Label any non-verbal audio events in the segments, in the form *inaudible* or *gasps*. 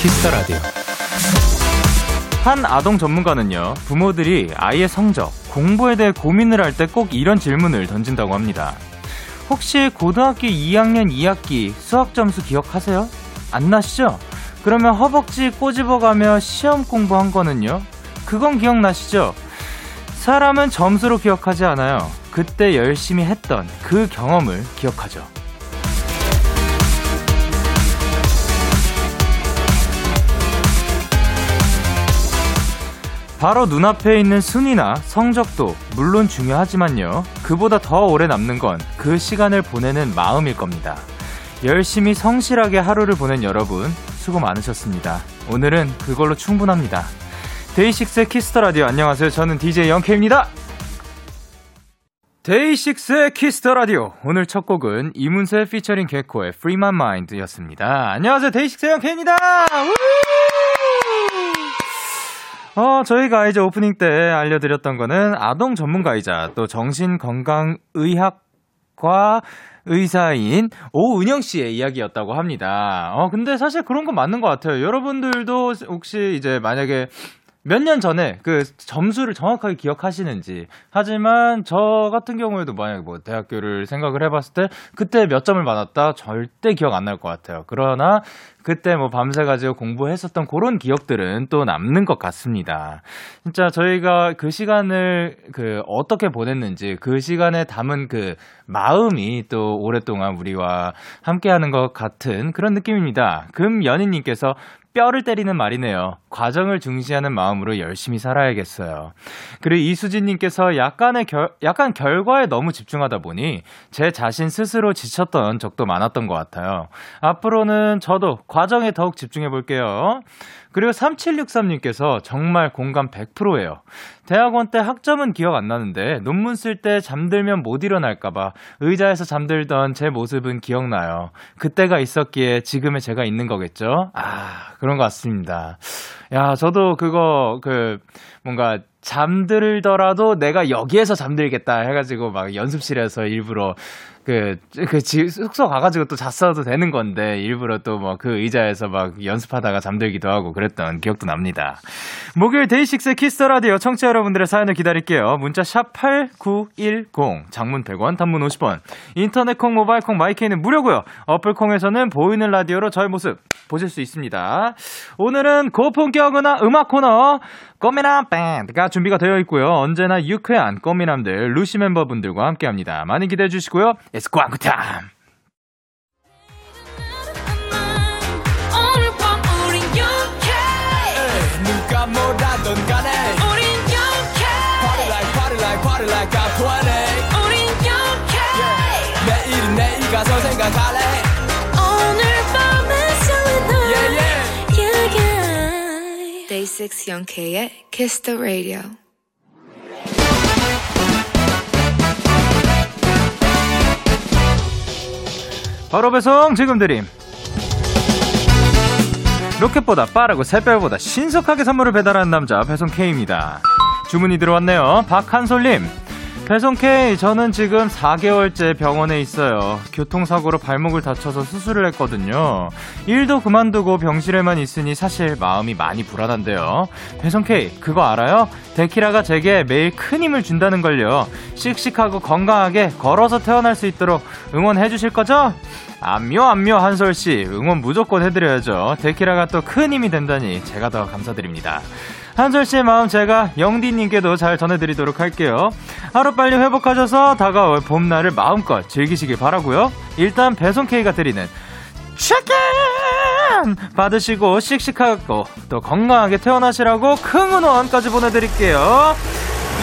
Kiss the Radio. 한 아동 전문가는요, 부모들이 아이의 성적, 공부에 대해 고민을 할 때 꼭 이런 질문을 던진다고 합니다. 혹시 고등학교 2학년 2학기 수학 점수 기억하세요? 안 나시죠? 그러면 허벅지 꼬집어가며 시험 공부한 거는요? 그건 기억나시죠? 사람은 점수로 기억하지 않아요. 그때 열심히 했던 그 경험을 기억하죠. 바로 눈앞에 있는 순위나 성적도 물론 중요하지만요. 그보다 더 오래 남는 건 그 시간을 보내는 마음일 겁니다. 열심히 성실하게 하루를 보낸 여러분, 수고 많으셨습니다. 오늘은 그걸로 충분합니다. 데이식스의 Kiss the Radio 안녕하세요. 저는 DJ 영케이입니다. 데이식스의 Kiss the Radio 오늘 첫 곡은 이문세 피처링 개코의 My Mind였습니다. 안녕하세요. 데이식스의 영케이입니다. 어, 저희가 이제 오프닝 때 알려드렸던 거는 아동 전문가이자 또 정신건강의학과 의사인 오은영 씨의 이야기였다고 합니다. 어, 근데 사실 그런 건 맞는 것 같아요. 여러분들도 혹시 이제 만약에 몇년 전에 그 점수를 정확하게 기억하시는지. 하지만 저 같은 경우에도 만약에 뭐 대학교를 생각을 해봤을 때 그때 몇 점을 받았다 절대 기억 안 날 것 같아요. 그러나 그때 뭐 밤새 가지고 공부했었던 그런 기억들은 또 남는 것 같습니다. 진짜 저희가 그 시간을 그 어떻게 보냈는지 그 시간에 담은 그 마음이 또 오랫동안 우리와 함께하는 것 같은 그런 느낌입니다. 금 연인님께서 뼈를 때리는 말이네요. 과정을 중시하는 마음으로 열심히 살아야겠어요. 그리고 이수진님께서 약간의 결, 약간 결과에 너무 집중하다 보니 제 자신 스스로 지쳤던 적도 많았던 것 같아요. 앞으로는 저도 과정에 더욱 집중해 볼게요. 그리고 3763님께서 정말 공감 100%예요. 대학원 때 학점은 기억 안 나는데 논문 쓸 때 잠들면 못 일어날까봐 의자에서 잠들던 제 모습은 기억나요. 그때가 있었기에 지금의 제가 있는 거겠죠? 아, 그런 것 같습니다. 야, 저도 그거, 그, 뭔가 잠들더라도 내가 여기에서 잠들겠다 해가지고 막 연습실에서 일부러 그, 그, 지, 숙소 가가지고 또 잤어도 되는 건데, 일부러 또 뭐 그 의자에서 막 연습하다가 잠들기도 하고 그랬던 기억도 납니다. 목요일 데이식스 Kiss the Radio 청취자 여러분들의 사연을 기다릴게요. 문자 샵8910, 장문 100원, 단문 50원, 인터넷 콩, 모바일 콩, my K는 무료고요. 어플 콩에서는 보이는 라디오로 저의 모습 보실 수 있습니다. 오늘은 고품격 음악 코너, 꽃미남 밴드가 준비가 되어 있고요. 언제나 유쾌한 꽃미남들 루시 멤버분들과 함께 합니다. 많이 기대해 주시고요. It's 광고 타임. 누가 뭐라던 간에 우린 영케 Party like party like party like I'm 20 우린 영케 내일은 내일 가서 생각할래 yeah. Day 6 영케의 Kiss the Radio 바로 배송 지금 드림. 로켓보다 빠르고 새별보다 신속하게 선물을 배달하는 남자 배송 K입니다. 주문이 들어왔네요. 박한솔님. 배송 K, 저는 지금 4개월째 병원에 있어요. 교통사고로 발목을 다쳐서 수술을 했거든요. 일도 그만두고 병실에만 있으니 사실 마음이 많이 불안한데요. 배송 K, 그거 알아요? 데키라가 제게 매일 큰 힘을 준다는 걸요. 씩씩하고 건강하게 걸어서 태어날 수 있도록 응원해 주실 거죠? 안묘 안묘 한솔 씨 응원 무조건 해드려야죠. 데키라가 또 큰 힘이 된다니 제가 더 감사드립니다. 한솔 씨의 마음 제가 영디님께도 잘 전해드리도록 할게요. 하루빨리 회복하셔서 다가올 봄날을 마음껏 즐기시길 바라고요. 일단 배송 K가 드리는 치킨 받으시고 씩씩하고 또 건강하게 태어나시라고 큰 응원까지 보내드릴게요.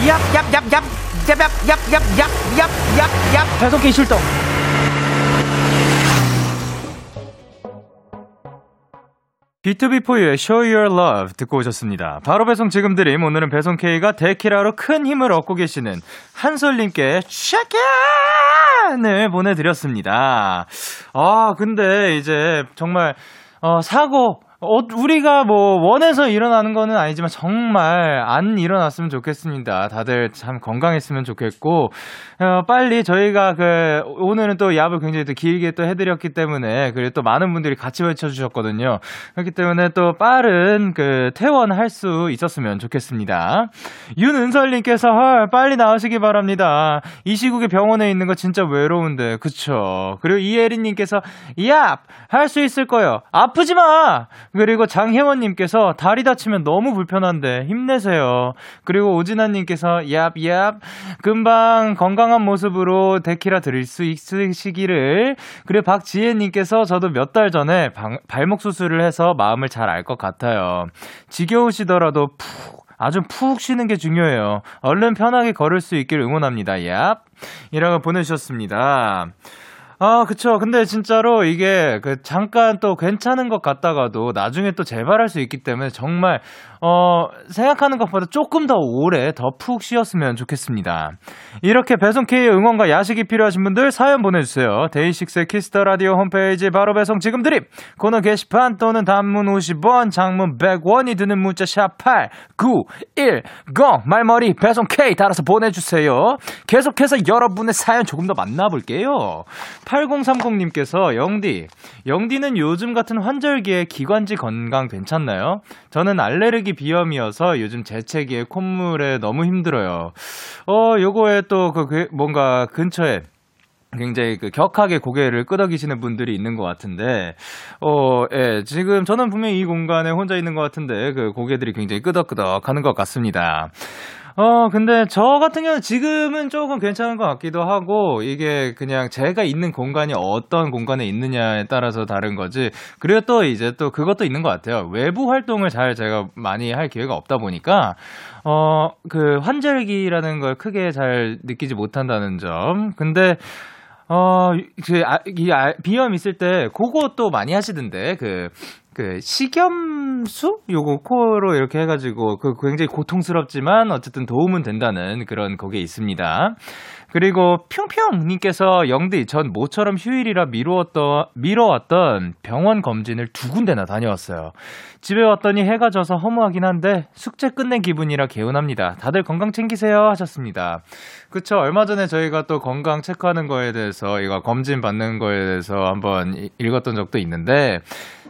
얍얍얍얍 얍얍얍얍얍얍얍 배송 K 출동. B2B4U의 Show Your Love 듣고 오셨습니다. 바로 배송 지금 드림. 오늘은 배송 K가 데키라로 큰 힘을 얻고 계시는 한솔님께 check-in을 보내드렸습니다. 아, 근데 이제 정말, 어, 사고, 어, 우리가 뭐 원해서 일어나는 거는 아니지만 정말 안 일어났으면 좋겠습니다. 다들 참 건강했으면 좋겠고 어, 빨리 저희가 그 오늘은 또 야을 굉장히 또 길게 또 해드렸기 때문에 그리고 또 많은 분들이 같이 외쳐주셨거든요. 그렇기 때문에 또 빠른 그 퇴원할 수 있었으면 좋겠습니다. 윤은설님께서 헐 빨리 나으시기 바랍니다. 이 시국에 병원에 있는 거 진짜 외로운데 그쵸? 그리고 이혜린님께서 야 할 수 있을 거요. 아프지 마. 그리고 장혜원님께서 다리 다치면 너무 불편한데 힘내세요. 그리고 오진아님께서 얍얍 금방 건강한 모습으로 데키라 드릴 수 있으시기를. 그리고 박지혜님께서 저도 몇 달 전에 방, 발목 수술을 해서 마음을 잘 알 것 같아요. 지겨우시더라도 푹 아주 푹 쉬는 게 중요해요. 얼른 편하게 걸을 수 있길 응원합니다. 얍. 이라고 보내주셨습니다. 아, 그쵸. 근데 진짜로 이게 그 잠깐 또 괜찮은 것 같다가도 나중에 또 재발할 수 있기 때문에 정말 어, 생각하는 것보다 조금 더 오래 더 푹 쉬었으면 좋겠습니다. 이렇게 배송 K의 응원과 야식이 필요하신 분들 사연 보내주세요. 데이식스의 Kiss the Radio 홈페이지 바로 배송 지금 드립! 코너 게시판 또는 단문 50원, 장문 100원이 드는 문자 샵 8, 9, 1, 0 말머리 배송 K 달아서 보내주세요. 계속해서 여러분의 사연 조금 더 만나볼게요. 8030님께서 영디, 영디는 요즘 같은 환절기에 기관지 건강 괜찮나요? 저는 알레르기 비염이어서 요즘 재채기에 콧물에 너무 힘들어요. 어, 요거에 또 그 뭔가 근처에 굉장히 그 격하게 고개를 끄덕이시는 분들이 있는 것 같은데, 어, 예, 지금 저는 분명히 이 공간에 혼자 있는 것 같은데, 그 고개들이 굉장히 끄덕끄덕 하는 것 같습니다. 어, 근데 저 같은 경우는 지금은 조금 괜찮은 것 같기도 하고, 이게 그냥 제가 있는 공간이 어떤 공간에 있느냐에 따라서 다른 거지. 그리고 또 이제 또 그것도 있는 것 같아요. 외부 활동을 잘 제가 많이 할 기회가 없다 보니까, 어, 그 환절기라는 걸 크게 잘 느끼지 못한다는 점. 근데, 어, 그, 아, 이 아, 비염 있을 때, 또 많이 하시던데, 그, 그 식염수 요거 코로 이렇게 해가지고 그 굉장히 고통스럽지만 어쨌든 도움은 된다는 그런 거기에 있습니다. 그리고 평평님께서 영디 전 모처럼 휴일이라 미루었던 미뤄왔던 병원 검진을 두 군데나 다녀왔어요. 집에 왔더니 해가 져서 허무하긴 한데 숙제 끝낸 기분이라 개운합니다. 다들 건강 챙기세요 하셨습니다. 그쵸 얼마 전에 저희가 또 건강 체크하는 거에 대해서 이거 검진 받는 거에 대해서 한번 읽었던 적도 있는데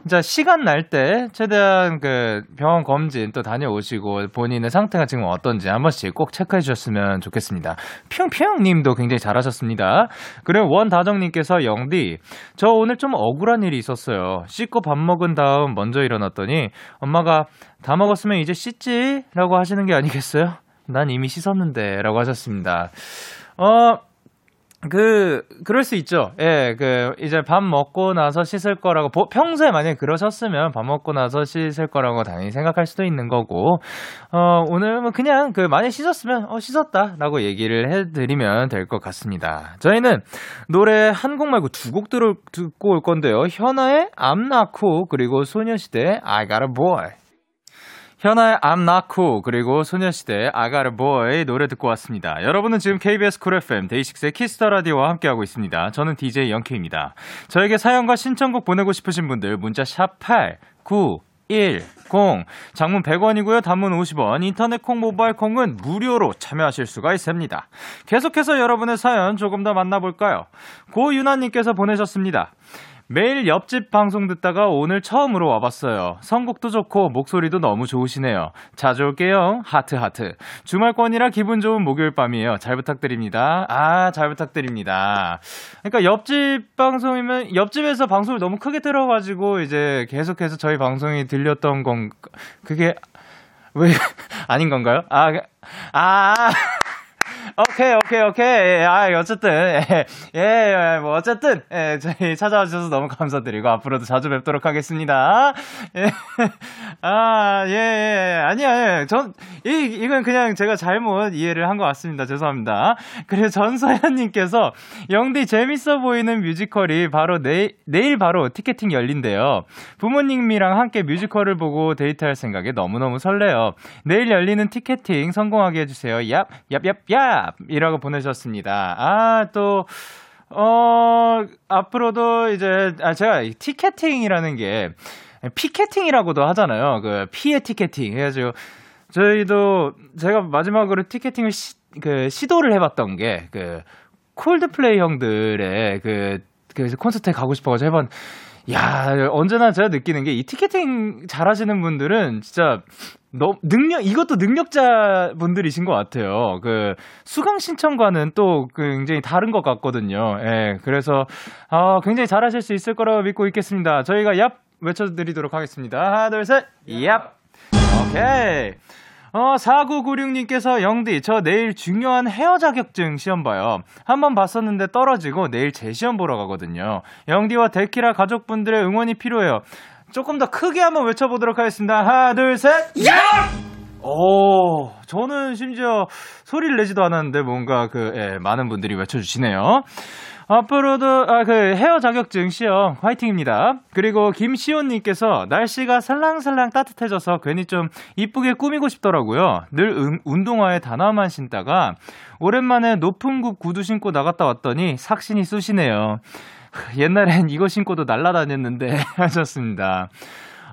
진짜 시간 날 때 최대한 그 병원 검진 또 다녀오시고 본인의 상태가 지금 어떤지 한 번씩 꼭 체크해 주셨으면 좋겠습니다. 평평 님도 굉장히 잘하셨습니다. 그리고 원다정 님께서 영디 저 오늘 좀 억울한 일이 있었어요. 씻고 밥 먹은 다음 먼저 일어났더니 엄마가 다 먹었으면 이제 씻지라고 하시는 게 아니겠어요? 난 이미 씻었는데 라고 하셨습니다. 어, 그, 그럴 수 있죠. 예, 그, 이제 밥 먹고 나서 씻을 거라고, 평소에 만약에 그러셨으면 밥 먹고 나서 씻을 거라고 당연히 생각할 수도 있는 거고, 어, 오늘 뭐 그냥 그, 만약에 씻었으면, 어, 씻었다. 라고 얘기를 해 드리면 될 것 같습니다. 저희는 노래 한 곡 말고 두곡 듣고 올 건데요. 현아의 I'm Not Cool, 그리고 소녀시대의 I Got a Boy. 현아의 I'm Not Cool 그리고 소녀시대의 I Got a Boy 노래 듣고 왔습니다. 여러분은 지금 KBS 쿨 FM 데이식스의 Kiss the Radio와 함께하고 있습니다. 저는 DJ 영케이입니다. 저에게 사연과 신청곡 보내고 싶으신 분들 문자 샵 8, 9, 1, 0 장문 100원이고요. 단문 50원. 인터넷 콩 모바일 콩은 무료로 참여하실 수가 있습니다. 계속해서 여러분의 사연 조금 더 만나 볼까요? 고윤아 님께서 보내셨습니다. 매일 옆집 방송 듣다가 오늘 처음으로 와봤어요. 선곡도 좋고 목소리도 너무 좋으시네요. 자주 올게요. 하트 하트. 주말권이라 기분 좋은 목요일 밤이에요. 잘 부탁드립니다. 아, 잘 부탁드립니다. 그러니까 옆집 방송이면 옆집에서 방송을 너무 크게 들어가지고 이제 계속해서 저희 방송이 들렸던 건 그게 왜 *laughs* 아닌 건가요? 아, 아. 오케이, 오케이, 오케이. 예, 아, 어쨌든, 예, 예, 뭐, 어쨌든, 예, 저희 찾아와 주셔서 너무 감사드리고, 앞으로도 자주 뵙도록 하겠습니다. 예, 아, 예, 예, 아니야, 예. 전, 이, 이건 그냥 제가 잘못 이해를 한 것 같습니다. 죄송합니다. 그리고 전서연님께서, 영디 재밌어 보이는 뮤지컬이 바로 내, 내일 바로 티켓팅 열린대요. 부모님이랑 함께 뮤지컬을 보고 데이트할 생각에 너무너무 설레요. 내일 열리는 티켓팅 성공하게 해주세요. 얍, 얍, 얍, 얍! 이라고 보내셨습니다. 아, 또, 어, 앞으로도 이제, 아, 제가 티켓팅이라는 게, 피켓팅이라고도 하잖아요. 그 피의 티켓팅 해가지고 저희도 제가 마지막으로 티켓팅을 시, 그 시도를 해봤던 게 그 콜드플레이 형들의 그, 그 콘서트에 가고 싶어가지고 해봤. 야 언제나 제가 느끼는 게 이 티켓팅 잘 하시는 분들은 진짜 너 능력 이것도 능력자 분들이신 것 같아요. 그 수강 신청과는 또 굉장히 다른 것 같거든요. 예, 그래서 아 굉장히 잘 하실 수 있을 거라고 믿고 있겠습니다. 저희가 얍 외쳐드리도록 하겠습니다. 하나 둘 셋, 얍. 오케이. 어, 4996님께서 영디, 저 내일 중요한 헤어 자격증 시험 봐요. 한 번 봤었는데 떨어지고 내일 재시험 보러 가거든요. 영디와 데키라 가족분들의 응원이 필요해요. 조금 더 크게 한번 외쳐보도록 하겠습니다. 하나, 둘, 셋. 야! 오, 저는 심지어 소리를 내지도 않았는데 뭔가 그, 예, 많은 분들이 외쳐주시네요. 앞으로도 아, 그 헤어 자격증 시험 화이팅입니다. 그리고 김시온님께서 날씨가 살랑살랑 따뜻해져서 괜히 좀 이쁘게 꾸미고 싶더라고요. 늘 음, 운동화에 단화만 신다가 오랜만에 높은 굽 구두 신고 나갔다 왔더니 삭신이 쑤시네요. *laughs* 옛날엔 이거 신고도 날라다녔는데 *laughs* 하셨습니다.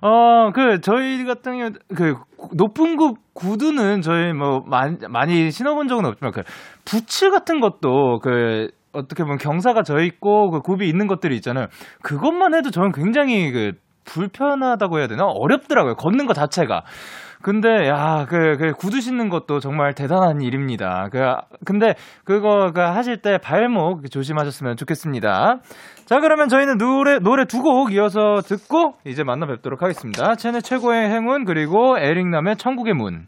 어, 그, 저희 같은 경우, 그, 높은 굽 구두는 저희 뭐, 많이, 많이 신어본 적은 없지만, 그, 부츠 같은 것도, 그, 어떻게 보면 경사가 져 있고 그 굽이 있는 것들이 있잖아요. 그것만 해도 저는 굉장히 그 불편하다고 해야 되나? 어렵더라고요. 걷는 것 자체가. 근데 야, 그, 그 구두 신는 것도 정말 대단한 일입니다. 그 근데 그거 그 하실 때 발목 조심하셨으면 좋겠습니다. 자, 그러면 저희는 노래 노래 두 곡 이어서 듣고 이제 만나 뵙도록 하겠습니다. 채널 최고의 행운 그리고 에릭남의 천국의 문.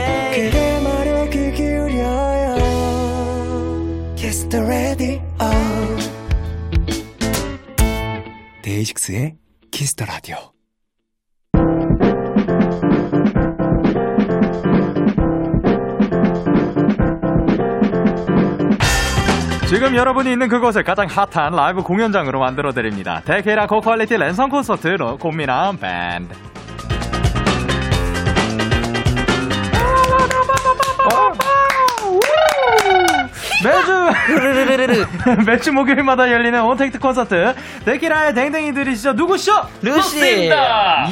데이식스의 키스 더 라디오. 지금 여러분이 있는 그곳을 가장 핫한 라이브 공연장으로 만들어 드립니다. 데키라 고quality 랜선 콘서트로 꽃미남 밴드. 매주 *laughs* 매주 목요일마다 열리는 온택트 콘서트 데키라의 댕댕이들이시죠 누구시죠? 루시. 이야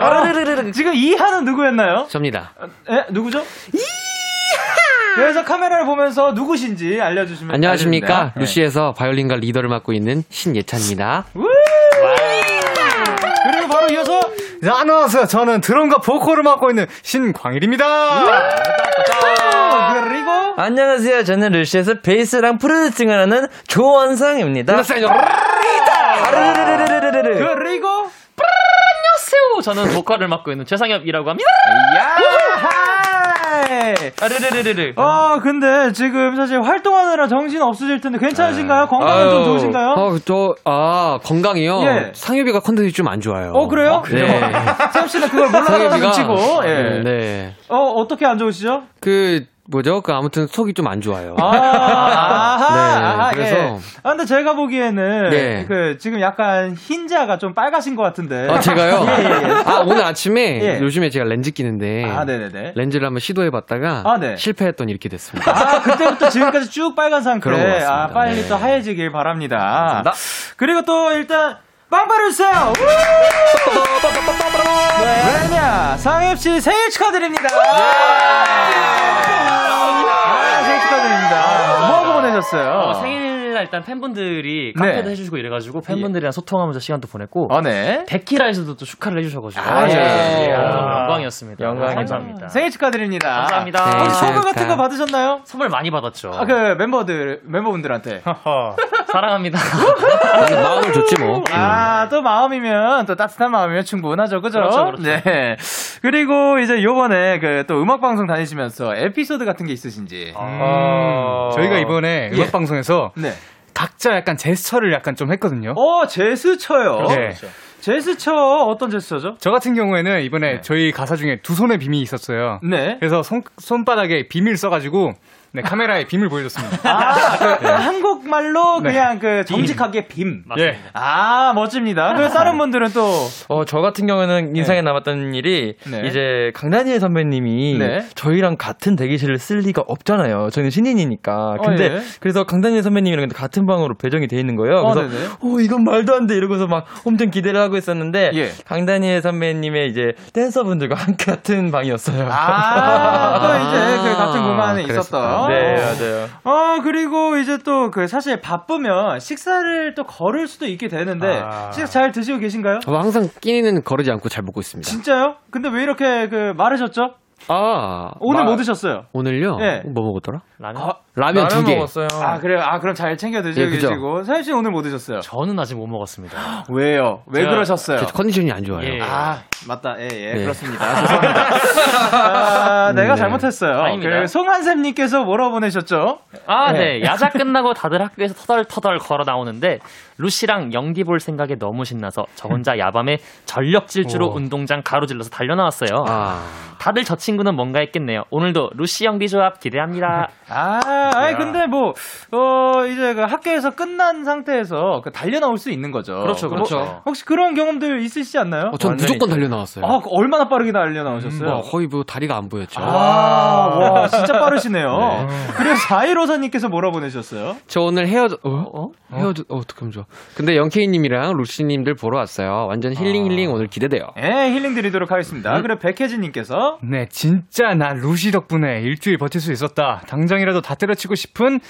어, 지금 이하는 누구였나요? 접니다. 에 누구죠? 그래서 카메라를 보면서 누구신지 알려주시면 안녕하십니까. 알려주세요. 루시에서 바이올린과 리더를 맡고 있는 신예찬입니다. 네. 그리고 바로 이어서 네, 안녕하세요. 저는 드럼과 보컬을 맡고 있는 신광일입니다. 그리고 안녕하세요. 저는 루시에서 베이스랑 프로듀싱을 하는 조원상입니다. 그리고 안녕하세요. 저는 보컬을 맡고 있는 최상엽이라고 합니다. 야하이 아르르르르르. 아 근데 지금 사실 활동하느라 정신 없으실 텐데 괜찮으신가요? 건강은 좀 아유, 좋으신가요? 어, 저, 아, 건강이요? 예. 상엽이가 컨디션이 좀 안 좋아요. 어 그래요? 네. *laughs* 세엽 씨는 그걸 몰라서 상엽이가. 치고 예. 네. 어 어떻게 안 좋으시죠? 그, 뭐죠? 그, 아무튼 속이 좀 안 좋아요. 아, 네, 아하, 그래서- 예. 아, 근데 제가 보기에는 네. 그 지금 약간 흰자가 좀 빨가신 것 같은데. 아, 제가요? *laughs* 예, 예, 예. 아, 오늘 아침에 예. 요즘에 제가 렌즈 끼는데. 아, 네네네. 렌즈를 한번 시도해 봤다가. 아, 네. 실패했더니 이렇게 됐습니다. 아, 그때부터 지금까지 쭉 빨간 상태. 그런 것 같습니다. 아, 빨리 네. 또 하얘지길 바랍니다. 그리고 또 일단 빵빠를 주세요. 왜냐? 상엽 씨 생일 축하드립니다. 아, 생일 축하드립니다. 뭐 하고 보내셨어요? 어, 생일 날 일단 팬분들이 네. 카페도 해주시고 이래가지고 팬분들이랑 소통하면서 시간도 보냈고 아, 네. 데키라에서도 또 축하를 해주셔가지고 아, 예. 예, 아. 영광이었습니다. 영광입니다. 감사합니다. 생일 축하드립니다. 감사합니다. 네, 혹시 선물. 같은 거 받으셨나요? 선물 많이 받았죠. 아, 그 멤버들, 멤버분들한테. 사랑합니다. *laughs* 마음을 줬지 뭐. 아, 또 마음이면, 또 따뜻한 마음이면 충분하죠. 그죠? 그렇죠, 그렇죠. 네. 그리고 이제 요번에 그 또 음악 방송 다니시면서 에피소드 같은 게 있으신지. 음, 저희가 이번에 예. 음악 방송에서 네. 각자 약간 제스처를 약간 좀 했거든요. 어, 제스처요. 네. 제스처 어떤 제스처죠? 저 같은 경우에는 이번에 네. 저희 가사 중에 두 손의 빔이 있었어요. 네. 그래서 손, 손바닥에 빔을 써가지고 네, 카메라에 빔을 보여줬습니다. 아, 그 한국말로 네. 그냥 그 정직하게 빔. 예. 아, 멋집니다. 그래서 다른 분들은 또 어, 저 같은 경우는 인상에 남았던 일이 네. 이제 강다니엘 선배님이 네. 저희랑 같은 대기실을 쓸 리가 없잖아요. 저는 신인이니까. 근데 예. 그래서 강다니엘 선배님이랑 같은 방으로 배정이 돼 있는 거예요. 어, 그래서. 어, 이건 말도 안 돼. 이러고서 막 엄청 기대를 하고 있었는데 예. 강다니엘 선배님의 이제 댄서분들과 함께 *laughs* 같은 방이었어요. 아, 또 이제 그 같은 공간에 있었던. 네, 맞아요. 어, 그리고 이제 또 그 사실 바쁘면 식사를 또 거를 수도 있게 되는데 아. 식사 잘 드시고 계신가요? 저 항상 끼니는 거르지 않고 잘 먹고 있습니다. 진짜요? 근데 왜 이렇게 그 마르셨죠? 아 오늘 마- 뭐 드셨어요? 오늘요? 예. 뭐 먹었더라? 라면? 거- 라면 두 라면 개. 먹었어요. 아, 그래요? 아, 그럼 잘 챙겨 드시고 예. 계시고. 사연 씨 오늘 뭐 드셨어요? 저는 아직 못 먹었습니다. *gasps* 왜요? 왜 제가- 그러셨어요? 제 컨디션이 안 좋아요. 예. 아, 맞다. 예, 예, 네. 그렇습니다. *laughs* 죄송합니다. *laughs* 아, 내가 네. 잘못했어요. 아닙니다. 그 송한샘님께서 뭐라 보내셨죠? 아, 네. 네. *laughs* 야자 끝나고 다들 학교에서 터덜터덜 걸어 나오는데 루시랑 연기 볼 생각에 너무 신나서 저 혼자 야밤에 전력 질주로. 운동장 가로질러서 달려 나왔어요. 아, 다들 저 친구는 뭔가 했겠네요. 오늘도 루시 연기 조합 기대합니다. *laughs* 아, 아니, 근데 뭐, 어, 이제 그 학교에서 끝난 상태에서 그 달려 나올 수 있는 거죠. 그렇죠, 뭐, 그렇죠. 혹시 그런 경험들 있으시지 않나요? 어, 전 무조건 달려 나왔어요. 아, 그 얼마나 빠르게 달려 나오셨어요? 뭐 거의 뭐 다리가 안 보였죠. 아, 와, 진짜 빠르시네요. 그리고 4154님께서 뭐라 보내셨어요? 저 오늘 헤어져, 어? 헤어져, 어, 어떡하면 좋아. 근데 영케이님이랑 루시님들 보러 왔어요. 완전 힐링 힐링 오늘 기대돼요. 예, 힐링 드리도록 하겠습니다. 그리고 백혜진님께서 네, 진짜 나 루시 덕분에 일주일 버틸 수 있었다. 당장이라도 다 때려치고 싶은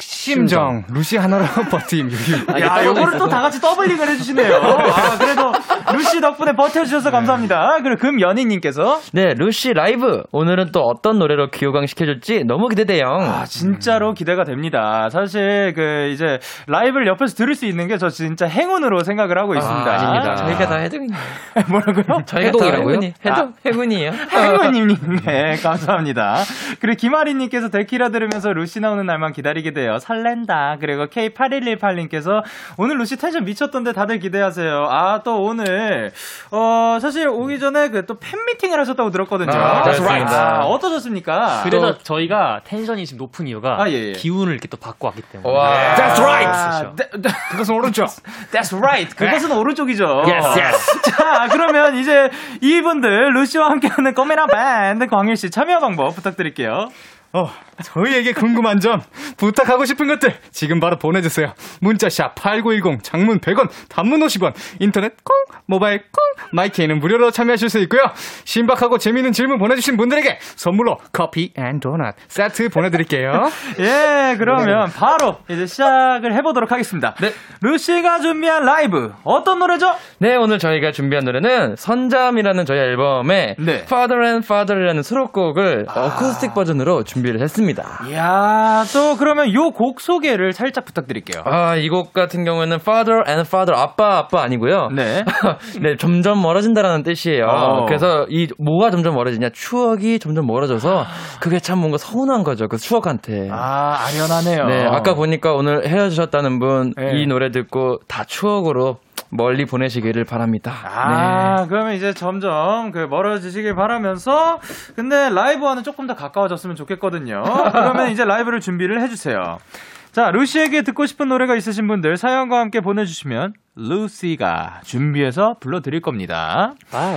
심정. 루시 하나로 *laughs* 버팀. 유유. 야, 요거를 또 다 같이 doubling을 해주시네요. 아, 그래도 루시 덕분에 버텨주셔서 감사합니다. 그리고 금연희님께서 네, 루시 라이브. 오늘은 또 어떤 노래로 기호강시켜줄지 너무 기대돼요. 아, 진짜로 기대가 됩니다. 사실, 그, 이제, 라이브를 옆에서 들을 수 있는 게 저 진짜 행운으로 생각을 하고 있습니다. 아 닙니다. 저희가 다 해동이에요. *laughs* 뭐라고요? 저희가 해동이라고요? 해동, 해군이에요. 행운님, 네, 감사합니다. 그리고 김아리님께서 데키라 들으면서 루시 나오는 날만 기다리 게 돼요. 설렌다. 그리고 K8118님께서 오늘 루시 텐션 미쳤던데 다들 기대하세요. 아, 또 오늘, 어, 사실 오기 전에 그 또 팬미팅을 하셨다고 들었거든요. 아, That's 그렇습니다. 아, 어떠셨습니까? 그래서 저희가 텐션이 지금 높은 이유가 아, 예, 예. 기운을 이렇게 또 받고 왔기 때문에. 와. *laughs* That's right. 그것은 오른쪽. That's right. 그것은 오른쪽이죠. Yes, yes. *laughs* 자, 그러면 이제 이분들 루시와 함께하는 꼬메라 밴드 광일 씨 참여 방법 부탁드릴게요. 어, 저희에게 궁금한 점, 부탁하고 싶은 것들 지금 바로 보내주세요. 문자샵 8910, 장문 100원, 단문 50원, 인터넷 콩, 모바일 콩, 마이케이는 무료로 참여하실 수 있고요. 신박하고 재미있는 질문 보내주신 분들에게 선물로 커피 and 도넛 세트 보내드릴게요. *laughs* 예, 그러면 바로 이제 시작을 해보도록 하겠습니다. 네. 루시가 준비한 라이브 어떤 노래죠? 네, 오늘 저희가 준비한 노래는 선잠이라는 저희 앨범의 네. Farther and Farther이라는 수록곡을 어쿠스틱 버전으로 준비 를 했습니다. 이야, 또 그러면 요 곡 소개를 살짝 부탁드릴게요. 아, 이 곡 같은 경우에는 Father and Father, 아빠, 아빠 아니고요. 네. *laughs* 네, 점점 멀어진다라는 뜻이에요. 어. 그래서 이 뭐가 점점 멀어지냐? 추억이 점점 멀어져서 그게 참 뭔가 서운한 거죠. 그 추억한테. 아, 아련하네요. 네, 아까 보니까 오늘 헤어지셨다는 분이 네. 노래 듣고 다 추억으로 멀리 보내시기를 바랍니다. 아, 그러면 이제 점점 그 멀어지시길 바라면서 근데 라이브와는 조금 더 가까워졌으면 좋겠거든요. 그러면 이제 라이브를 준비를 해주세요. 자, 루시에게 듣고 싶은 노래가 있으신 분들 사연과 함께 보내주시면 루시가 준비해서 불러드릴 겁니다.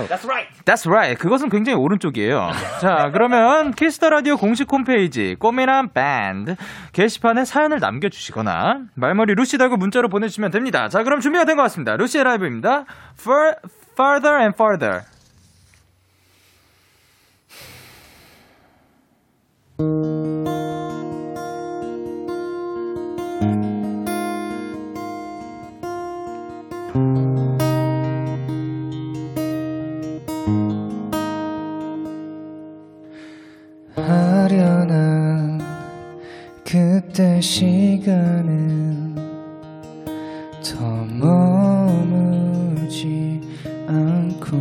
That's right. That's right. 그것은 굉장히 오른쪽이에요. 자, 그러면 키스 더 라디오 공식 홈페이지 꽃미남 밴드 게시판에 사연을 남겨주시거나 말머리 루시 달고 문자로 보내주시면 됩니다. 자, 그럼 준비가 된 것 같습니다. 루시의 라이브입니다. For, farther and farther. 그때 시간은 더 머물지 않고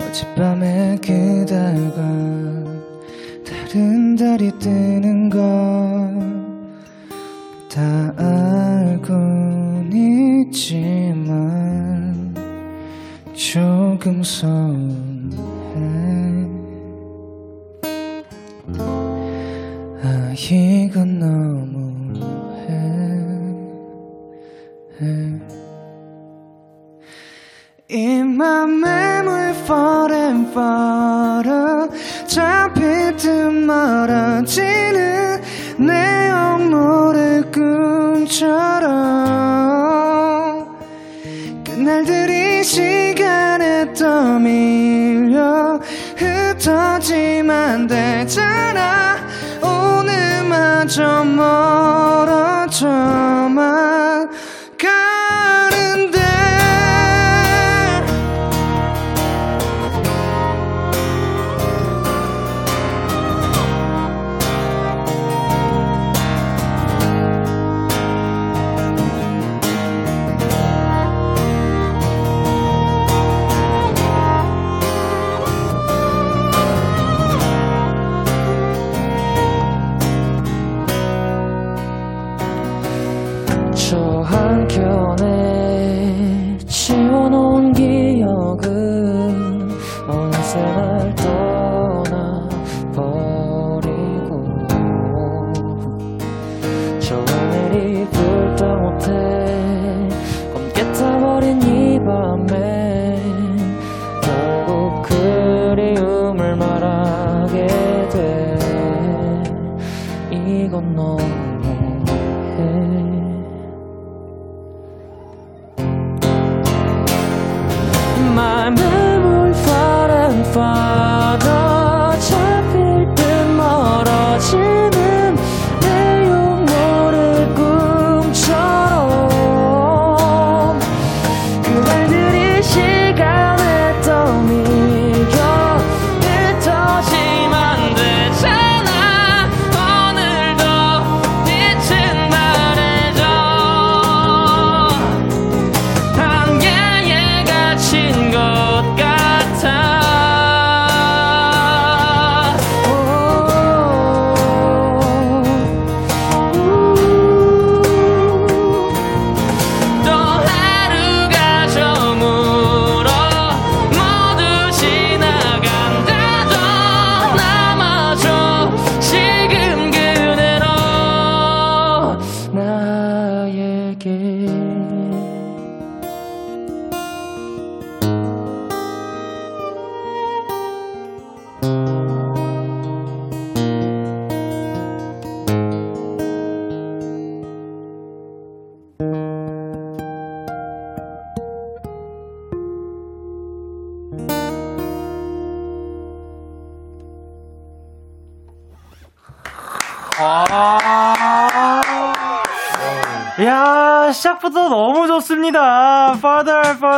어젯밤에 그달과 다른 달이 뜨는 걸 다 알곤 있지만 조금 서운해 아 이건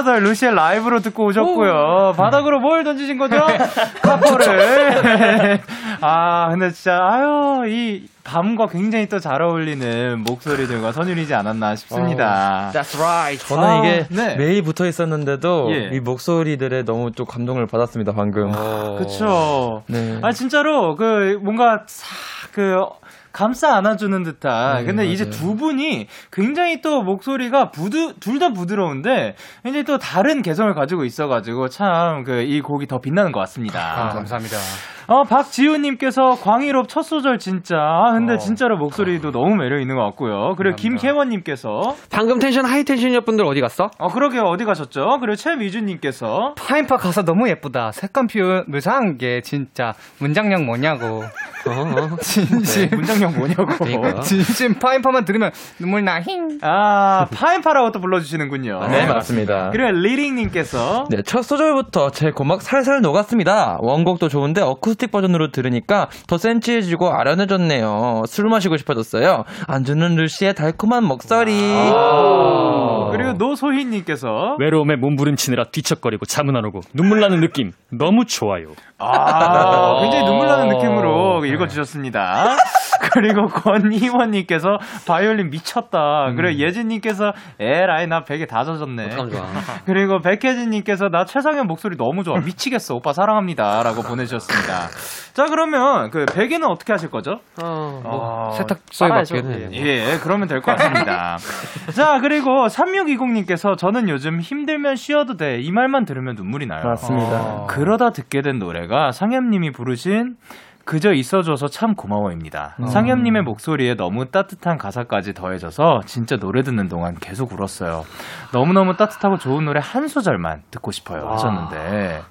8월 루시의 라이브로 듣고 오셨고요. 바닥으로 뭘 던지신 거죠? 카포를. *laughs* 아, 근데 진짜, 아유, 이, 밤과 굉장히 또 잘 어울리는 목소리들과 선율이지 않았나 싶습니다. Oh, that's right. 저는 이게 아, 네. 매일 붙어 있었는데도 예. 이 목소리들에 너무 좀 감동을 받았습니다 방금. 아, 그쵸. 네. 아 진짜로 그 뭔가 싹그 감싸 안아주는 듯한. 네, 근데 이제 맞아요. 두 분이 굉장히 또 목소리가 부드 둘 다 부드러운데 굉장히 또 다른 개성을 가지고 있어가지고 참 그 이 곡이 더 빛나는 것 같습니다. 아, 감사합니다. 어 박지훈님께서 광일옵 첫 소절 진짜. 아 근데 어. 진짜로 목소리도 너무 매력 있는 것 같고요. 그리고. 김혜원님께서 방금 tension high tension이었 분들 어디 갔어? 어 그러게요 어디 가셨죠? 그리고 최미준님께서 파앤파 가사 너무 예쁘다. 색감 표현 묘사한 게 진짜 문장력 뭐냐고. *laughs* 어, 진심. 문장력 뭐냐고. 그러니까. *laughs* 진심 파앤파만 들으면 눈물 나. 힝. 아 *laughs* 파인파라고 또 불러주시는군요. 네 맞습니다. 그리고 리링님께서 네, 첫 소절부터 제 고막 살살 녹았습니다. 원곡도 좋은데 어쿠스틱 버전으로 들으니까 더 센치해지고 아련해졌네요. 술 마시고 싶어졌어요. 안주는 루시의 달콤한 목소리. 그리고 노소희님께서 외로움에 몸부림치느라 뒤척거리고 잠은 안 오고 눈물 나는 느낌 너무 좋아요. 아 *laughs* 굉장히 눈물 나는 느낌으로 읽어주셨습니다. 그리고 권희원님께서 바이올린 미쳤다. 음. 그리고 예진님께서 에라이 나 베개 다 젖었네. *laughs* 그리고 백혜진님께서 나 최상현 목소리 너무 좋아 미치겠어 오빠 사랑합니다라고 *laughs* 보내주셨습니다. 자 그러면 그 베개는 어떻게 하실 거죠? 어, 뭐 어, 세탁소에 빨아야죠. 맡기는. 예, 그러면 될 것 같습니다. *laughs* 자, 그리고 3620님께서 저는 요즘 힘들면 쉬어도 돼. 이 말만 들으면 눈물이 나요. 맞습니다. 그러다 듣게 된 노래가 상엽님이 부르신 그저 있어줘서 참 고마워입니다. 상엽님의 목소리에 너무 따뜻한 가사까지 더해져서 진짜 노래 듣는 동안 계속 울었어요. 너무너무 따뜻하고 좋은 노래 한 소절만 듣고 싶어요. 하셨는데.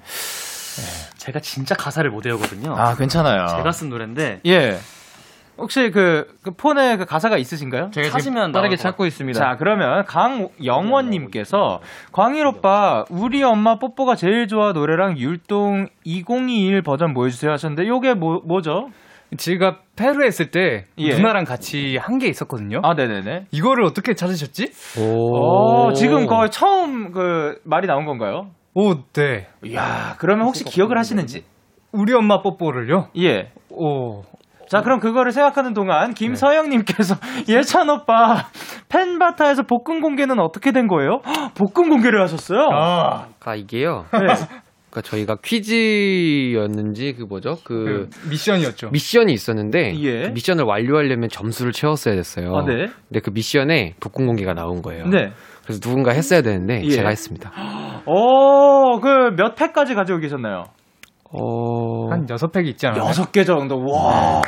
제가 진짜 가사를 못 외우거든요. 아, 괜찮아요. 제가 쓴 노래인데 예. 혹시 그, 그 폰에 그 가사가 있으신가요? 제가 찾으면 빠르게 찾고 있습니다. 자, 그러면 강영원님께서 광일 오빠, 우리 엄마 뽀뽀가 제일 좋아 노래랑 율동 2021 버전 보여주세요 하셨는데, 요게 뭐, 뭐죠? 제가 페루에 있을 때 예. 누나랑 같이 한 게 있었거든요. 아, 네네네. 이거를 어떻게 찾으셨지? 오, 지금 거의 처음 그 말이 나온 건가요? 오, 네. 이야, 그러면 혹시 기억을 하시는지? 우리 엄마 뽀뽀를요? 예. 오. 자, 그럼 그거를 생각하는 동안 김서영님께서 *laughs* 예찬 오빠 팬바타에서 복근 공개는 어떻게 된 거예요? 헉, *gasps* 복근 공개를 하셨어요? 아, 아, 이게요. 네. *laughs* 그러니까 저희가 퀴즈였는지 그 뭐죠? 그 그 미션이었죠. 미션이 있었는데 예. 그 미션을 완료하려면 점수를 채웠어야 됐어요. 아, 네. 근데 그 미션에 복근 공개가 나온 거예요. 네. 그래서 누군가 했어야 되는데 예. 제가 했습니다. 오, *gasps* 그몇 패까지 가지고 계셨나요? 어... 한 여섯 팩이 있지 않아요? 여섯 개 정도. 와.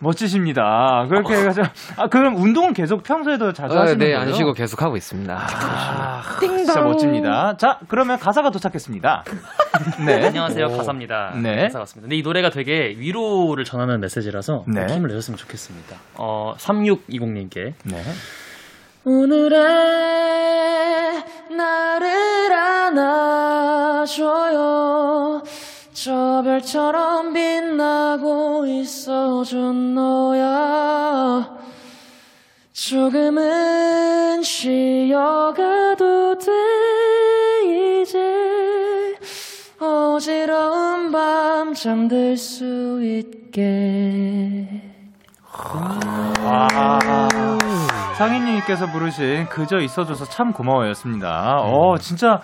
멋지십니다. 그렇게 해가지고 아 그럼 운동은 계속 평소에도 자주 아, 하시는 네, 거예요? 안 쉬고 계속 하고 있습니다. 아, 진짜 멋집니다. 자, 그러면 가사가 도착했습니다. *laughs* 네. 안녕하세요 가사입니다. 네. 가사 같습니다. 근데 이 노래가 되게 위로를 전하는 메시지라서 네. 힘을 내셨으면 좋겠습니다. 어 3620님께 네. 오늘의 나를 안아줘요. 저 별처럼 빛나고 있어준 너야. 조금은 쉬어가도 돼 이제. 어지러운 밤 잠들 수 있게 상인님께서 부르신 그저 있어줘서 참 고마워였습니다. 어, 진짜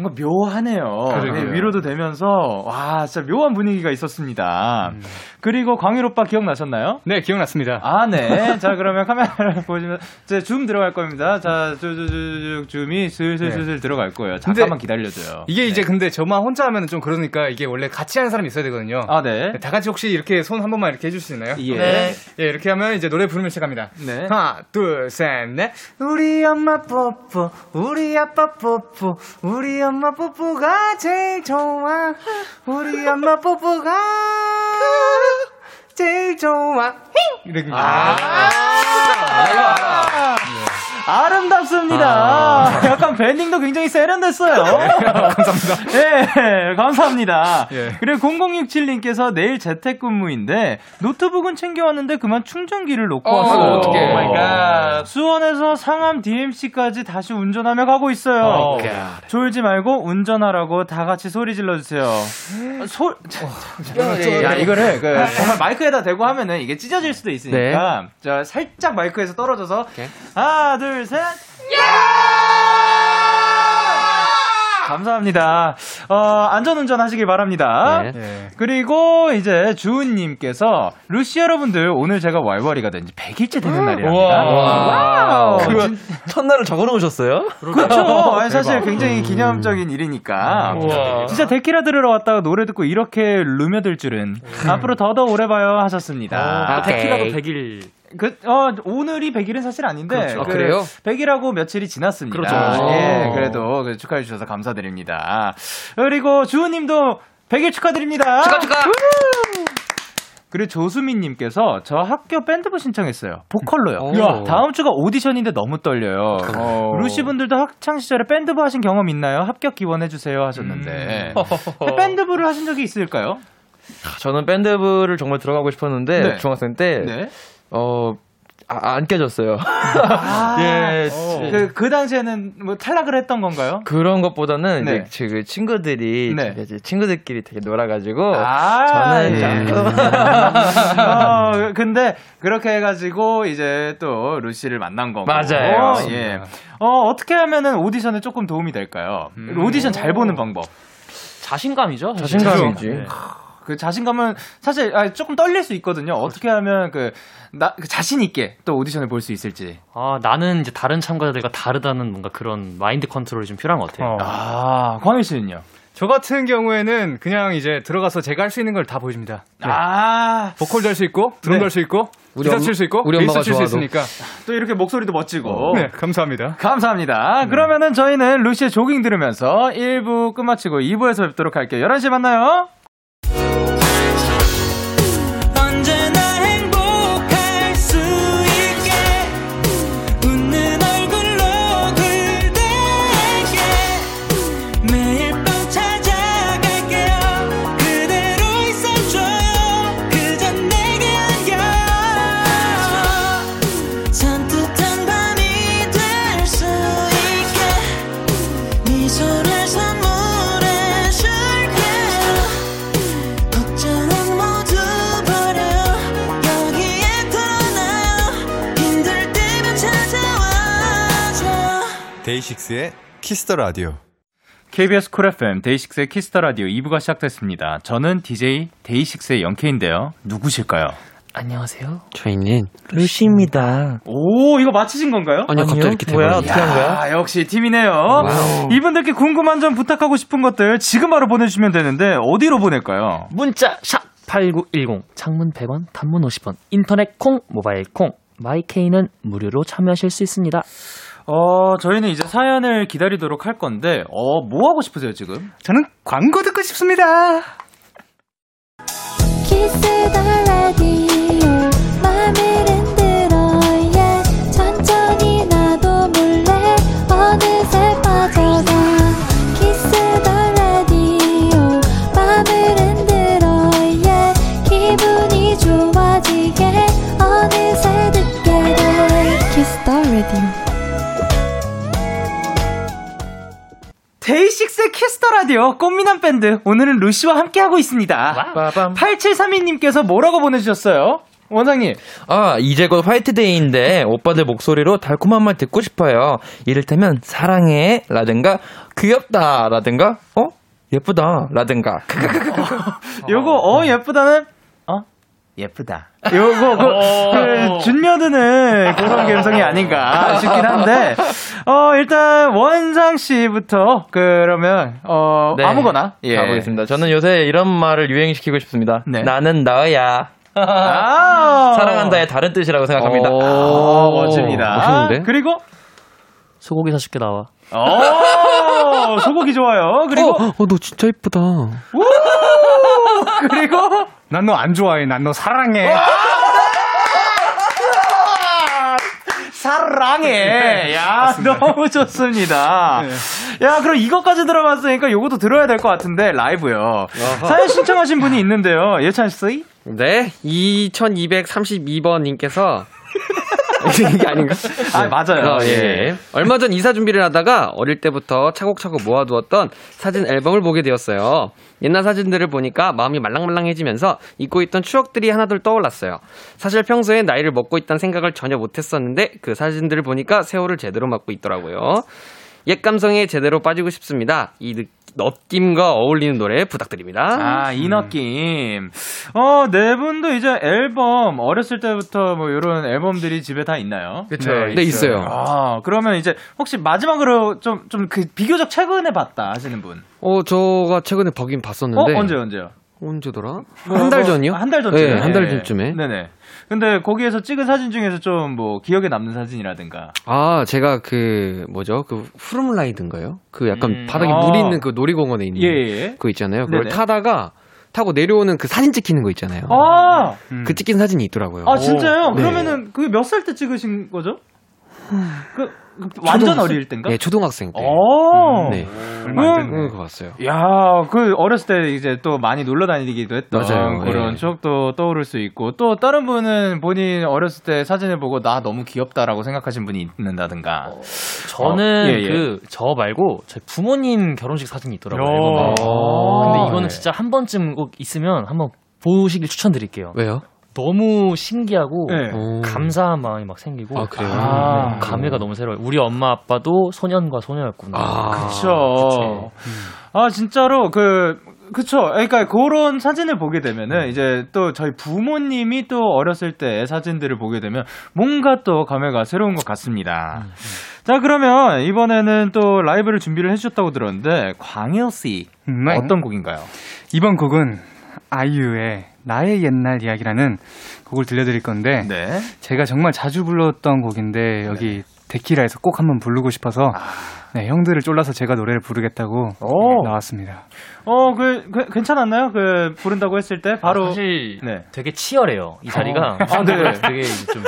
뭔가 묘하네요. 네, 위로도 되면서 와, 진짜 묘한 분위기가 있었습니다. 그리고 광일 오빠 기억나셨나요? 네, 기억났습니다. 아, 네. 자, 그러면 카메라를 *laughs* 보시면 이제 줌 들어갈 겁니다. 자, 쭈쭈쭈쭈 줌이 슬슬슬슬 들어갈 거예요. 잠깐만 기다려줘요. 이게 이제 근데 저만 혼자 하면 좀 그러니까 이게 원래 같이 하는 사람이 있어야 되거든요. 아, 네. 다 같이 혹시 이렇게 손 한 번만 이렇게 해줄 수 있나요? 예. 네. 예, 이렇게 하면 이제 노래 부르면 시작합니다. 네. 하나, 둘, 셋, 넷. 우리 엄마 뽀뽀, 우리 아빠 뽀뽀, 우리 엄마 뽀뽀가 제일 좋아. 우리 엄마 뽀뽀가 제일 좋아. 이렇게. 아, 아 름답습니다. 약간 bending도 굉장히 세련됐어요. 감사합니다. 예, 감사합니다. 예. 그리고 0067님께서 내일 재택근무인데 노트북은 챙겨왔는데 그만 충전기를 놓고 어, 왔어요. 어떡해. Oh my god. 수원에서 상암 DMC까지 다시 운전하며 가고 있어요. 어. 졸지 말고 운전하라고 다 같이 소리 질러주세요. 소, 야, 이거를 그 정말 마이크에다 대고 하면은 이게 찢어질 수도 있으니까 자, 살짝 마이크에서 떨어져서 하나, 둘, 셋. 감사합니다. 어, 안전운전 하시길 바랍니다. 네. 예. 그리고 이제 주은님께서 루시 여러분들 오늘 제가 왈왈이가 된 지 100일째 되는 날이랍니다. Wow. 진- 그거 첫날을 적어 놓으셨어요? 그렇죠. *laughs* 아니, 사실 굉장히 기념적인 일이니까. 진짜 데키라 들으러 왔다가 노래 듣고 이렇게 루며들 줄은 앞으로 더더 오래 봐요 하셨습니다. 아, 데키라도 오케이. 100일 그, 어, 오늘이 100일은 사실 아닌데. 그렇죠. 아, 그래요? 100일하고 며칠이 지났습니다. 그렇죠. 예, 그래도 그 축하해 주셔서 감사드립니다. 그리고 주호님도 100일 축하드립니다. 축하, 축하! 그리고 조수민님께서 저 학교 밴드부 신청했어요. 보컬로요. 오. 야, 다음 주가 오디션인데 너무 떨려요. 어. 루시 분들도 학창 시절에 밴드부 하신 경험 있나요? 합격 기원해 주세요 하셨는데 밴드부를 하신 적이 있을까요? 저는 밴드부를 정말 들어가고 싶었는데 네. 중학생 때 네. 어, 아, 안 깨졌어요. *laughs* 예, 그, 그 당시에는 뭐 탈락을 했던 건가요? 그런 것보다는 네. 이제 그 친구들이 네. 이제 친구들끼리 되게 놀아가지고 아, 저는 예. 조금 *laughs* 어, 근데 그렇게 해가지고 이제 또 루시를 만난 거고. 맞아요. 예. 어, 어떻게 하면은 오디션에 조금 도움이 될까요? 오디션 잘 보는 방법. 자신감이죠. 자신감이지. 네. 그 자신감은 사실 아, 조금 떨릴 수 있거든요. 어떻게 하면 그, 나, 그 자신 있게 또 오디션을 볼 수 있을지. 아, 나는 이제 다른 참가자들과 다르다는 뭔가 그런 마인드 컨트롤이 좀 필요한 것 같아요. 어. 아, 광일 씨는요? 저 같은 경우에는 그냥 이제 들어가서 제가 할 수 있는 걸 다 보여줍니다. 네. 아, 보컬도 할 수 있고, 드럼도 네. 할수 있고, 우리 기타 엄- 칠수 있고, 우리 베이스 엄마가 칠수 좋아하도. 있으니까. 또 이렇게 목소리도 멋지고. 네, 감사합니다. 감사합니다. 그러면은 저희는 루시의 조깅 들으면서 1부 끝마치고 2부에서 뵙도록 할게요. 11시에 만나요. 데이식스의 키스 더 라디오. KBS 쿨 FM 데이식스의 키스 더 라디오 2부가 시작됐습니다. 저는 DJ 데이식스의 영케인데요. 누구실까요? 안녕하세요. 저희는 루시입니다. 오, 이거 맞히신 건가요? 아니요 갑자기 이렇게 뭐야? 어떻게 한 거야? 야, 역시 팀이네요. 이분들께 궁금한 점 부탁하고 싶은 것들 지금 바로 보내주시면 되는데 어디로 보낼까요? 문자 샵 8910 장문 100원 단문 50원 인터넷 콩 모바일 콩 마이케이는 무료로 참여하실 수 있습니다. 어, 저희는 이제 사연을 기다리도록 할 건데, 어, 뭐 하고 싶으세요, 지금? 저는 광고 듣고 싶습니다. 키스 더 라디오 데이식스의 키스 더 라디오 꽃미남 밴드 오늘은 루시와 함께하고 있습니다. 빠밤. 8732님께서 뭐라고 보내주셨어요? 원장님. 아, 이제 곧 화이트데이인데 오빠들 목소리로 달콤한 말 듣고 싶어요. 이를테면 사랑해 라든가 귀엽다 라든가 어? 예쁘다 라든가 *laughs* 요거 어 예쁘다는 어 예쁘다. 요거 그, 그 준여드는 그런 감성이 아닌가 싶긴 한데 어 일단 원상 씨부터 그러면 어 네. 아무거나 예. 가보겠습니다. 저는 요새 이런 말을 유행시키고 싶습니다. 네. 나는 너야. 아 사랑한다의 다른 뜻이라고 생각합니다. 아, 멋집니다. 멋있는데? 그리고 소고기 사줄게 나와. 어 소고기 좋아요. 그리고 어, 어, 너 진짜 이쁘다. 그리고 난 너 안 좋아해. 난 너 사랑해. 사랑해. 야, 너무 좋습니다. 야, 그럼 이것까지 들어봤으니까 요것도 들어야 될 것 같은데, 라이브요. 사연 신청하신 분이 있는데요. 예찬 씨? 네, 2232번님께서 *laughs* 이게 아닌가? 아, 맞아요. 어, 예. 얼마 전 이사 준비를 하다가 어릴 때부터 차곡차곡 모아두었던 사진 앨범을 보게 되었어요. 옛날 사진들을 보니까 마음이 말랑말랑해지면서 잊고 있던 추억들이 하나둘 떠올랐어요. 사실 평소에 나이를 먹고 있다는 생각을 전혀 못했었는데 그 사진들을 보니까 세월을 제대로 맞고 있더라고요. 옛 감성에 제대로 빠지고 싶습니다. 이 느, 느낌과 어울리는 노래 부탁드립니다. 아, 이 느낌. 어, 네 분도 이제 앨범, 어렸을 때부터 뭐 이런 앨범들이 집에 다 있나요? 그쵸. 네, 있어요. 아, 그러면 이제 혹시 마지막으로 좀, 좀 그 비교적 최근에 봤다 하시는 분? 어, 저가 최근에 보긴 어, 봤었는데. 언제, 언제요? 언제더라? 한달 전이요? 한 달 전쯤에. 네, 한달 전쯤에. 네네. 근데 거기에서 찍은 사진 중에서 좀 뭐 기억에 남는 사진이라든가. 아, 제가 그 뭐죠? 그 푸름라이드인가요? 그 약간 음. 바닥에 아. 물 있는 그 놀이공원에 있는 예, 예. 그거 있잖아요. 그걸 네네. 타다가 타고 내려오는 그 사진 찍히는 거 있잖아요. 아, 그 찍힌 사진이 있더라고요. 아 진짜요? 네. 그러면은 그게 몇 살 때 찍으신 거죠? 그, 그 완전? 어릴 땐가? 예, 초등학생 때. 오. 네. 얼마 안 됐네. 그거 봤어요. 야, 그 어렸을 때 이제 또 많이 놀러 다니기도 했던 맞아요. 그런 예. 추억도 떠오를 수 있고 또 다른 분은 본인 어렸을 때 사진을 보고 나 너무 귀엽다라고 생각하신 분이 있는다든가. 저는 어, 예, 예. 그저 말고 제 부모님 결혼식 사진이 있더라고요. 아, 근데 이거는 네. 진짜 한 번쯤 꼭 있으면 한번 보시길 추천드릴게요. 왜요? 너무 신기하고 네. 오. 감사한 마음이 막 생기고 아, 그래요? 아. 네, 감회가 너무 새로워요. 우리 엄마 아빠도 소년과 소녀였구나. 아, 그쵸. 아, 진짜로, 그, 그쵸. 그러니까 그런 사진을 보게 되면은 이제 또 저희 부모님이 또 어렸을 때 사진들을 보게 되면 뭔가 또 감회가 새로운 것 같습니다. 자, 그러면 이번에는 또 라이브를 준비를 해주셨다고 들었는데, 광일 씨. 음, 네. 어떤 곡인가요? 이번 곡은 아이유의 나의 옛날 이야기라는 곡을 들려드릴 건데 네. 제가 정말 자주 불렀던 곡인데 여기 데키라에서 꼭 한번 부르고 싶어서 네, 형들을 쫄라서 제가 노래를 부르겠다고 오. 나왔습니다. 어, 그, 그, 괜찮았나요? 그, 부른다고 했을 때? 바로. 아, 사실 네. 되게 치열해요. 이 자리가 아, 네. *laughs* 되게 좀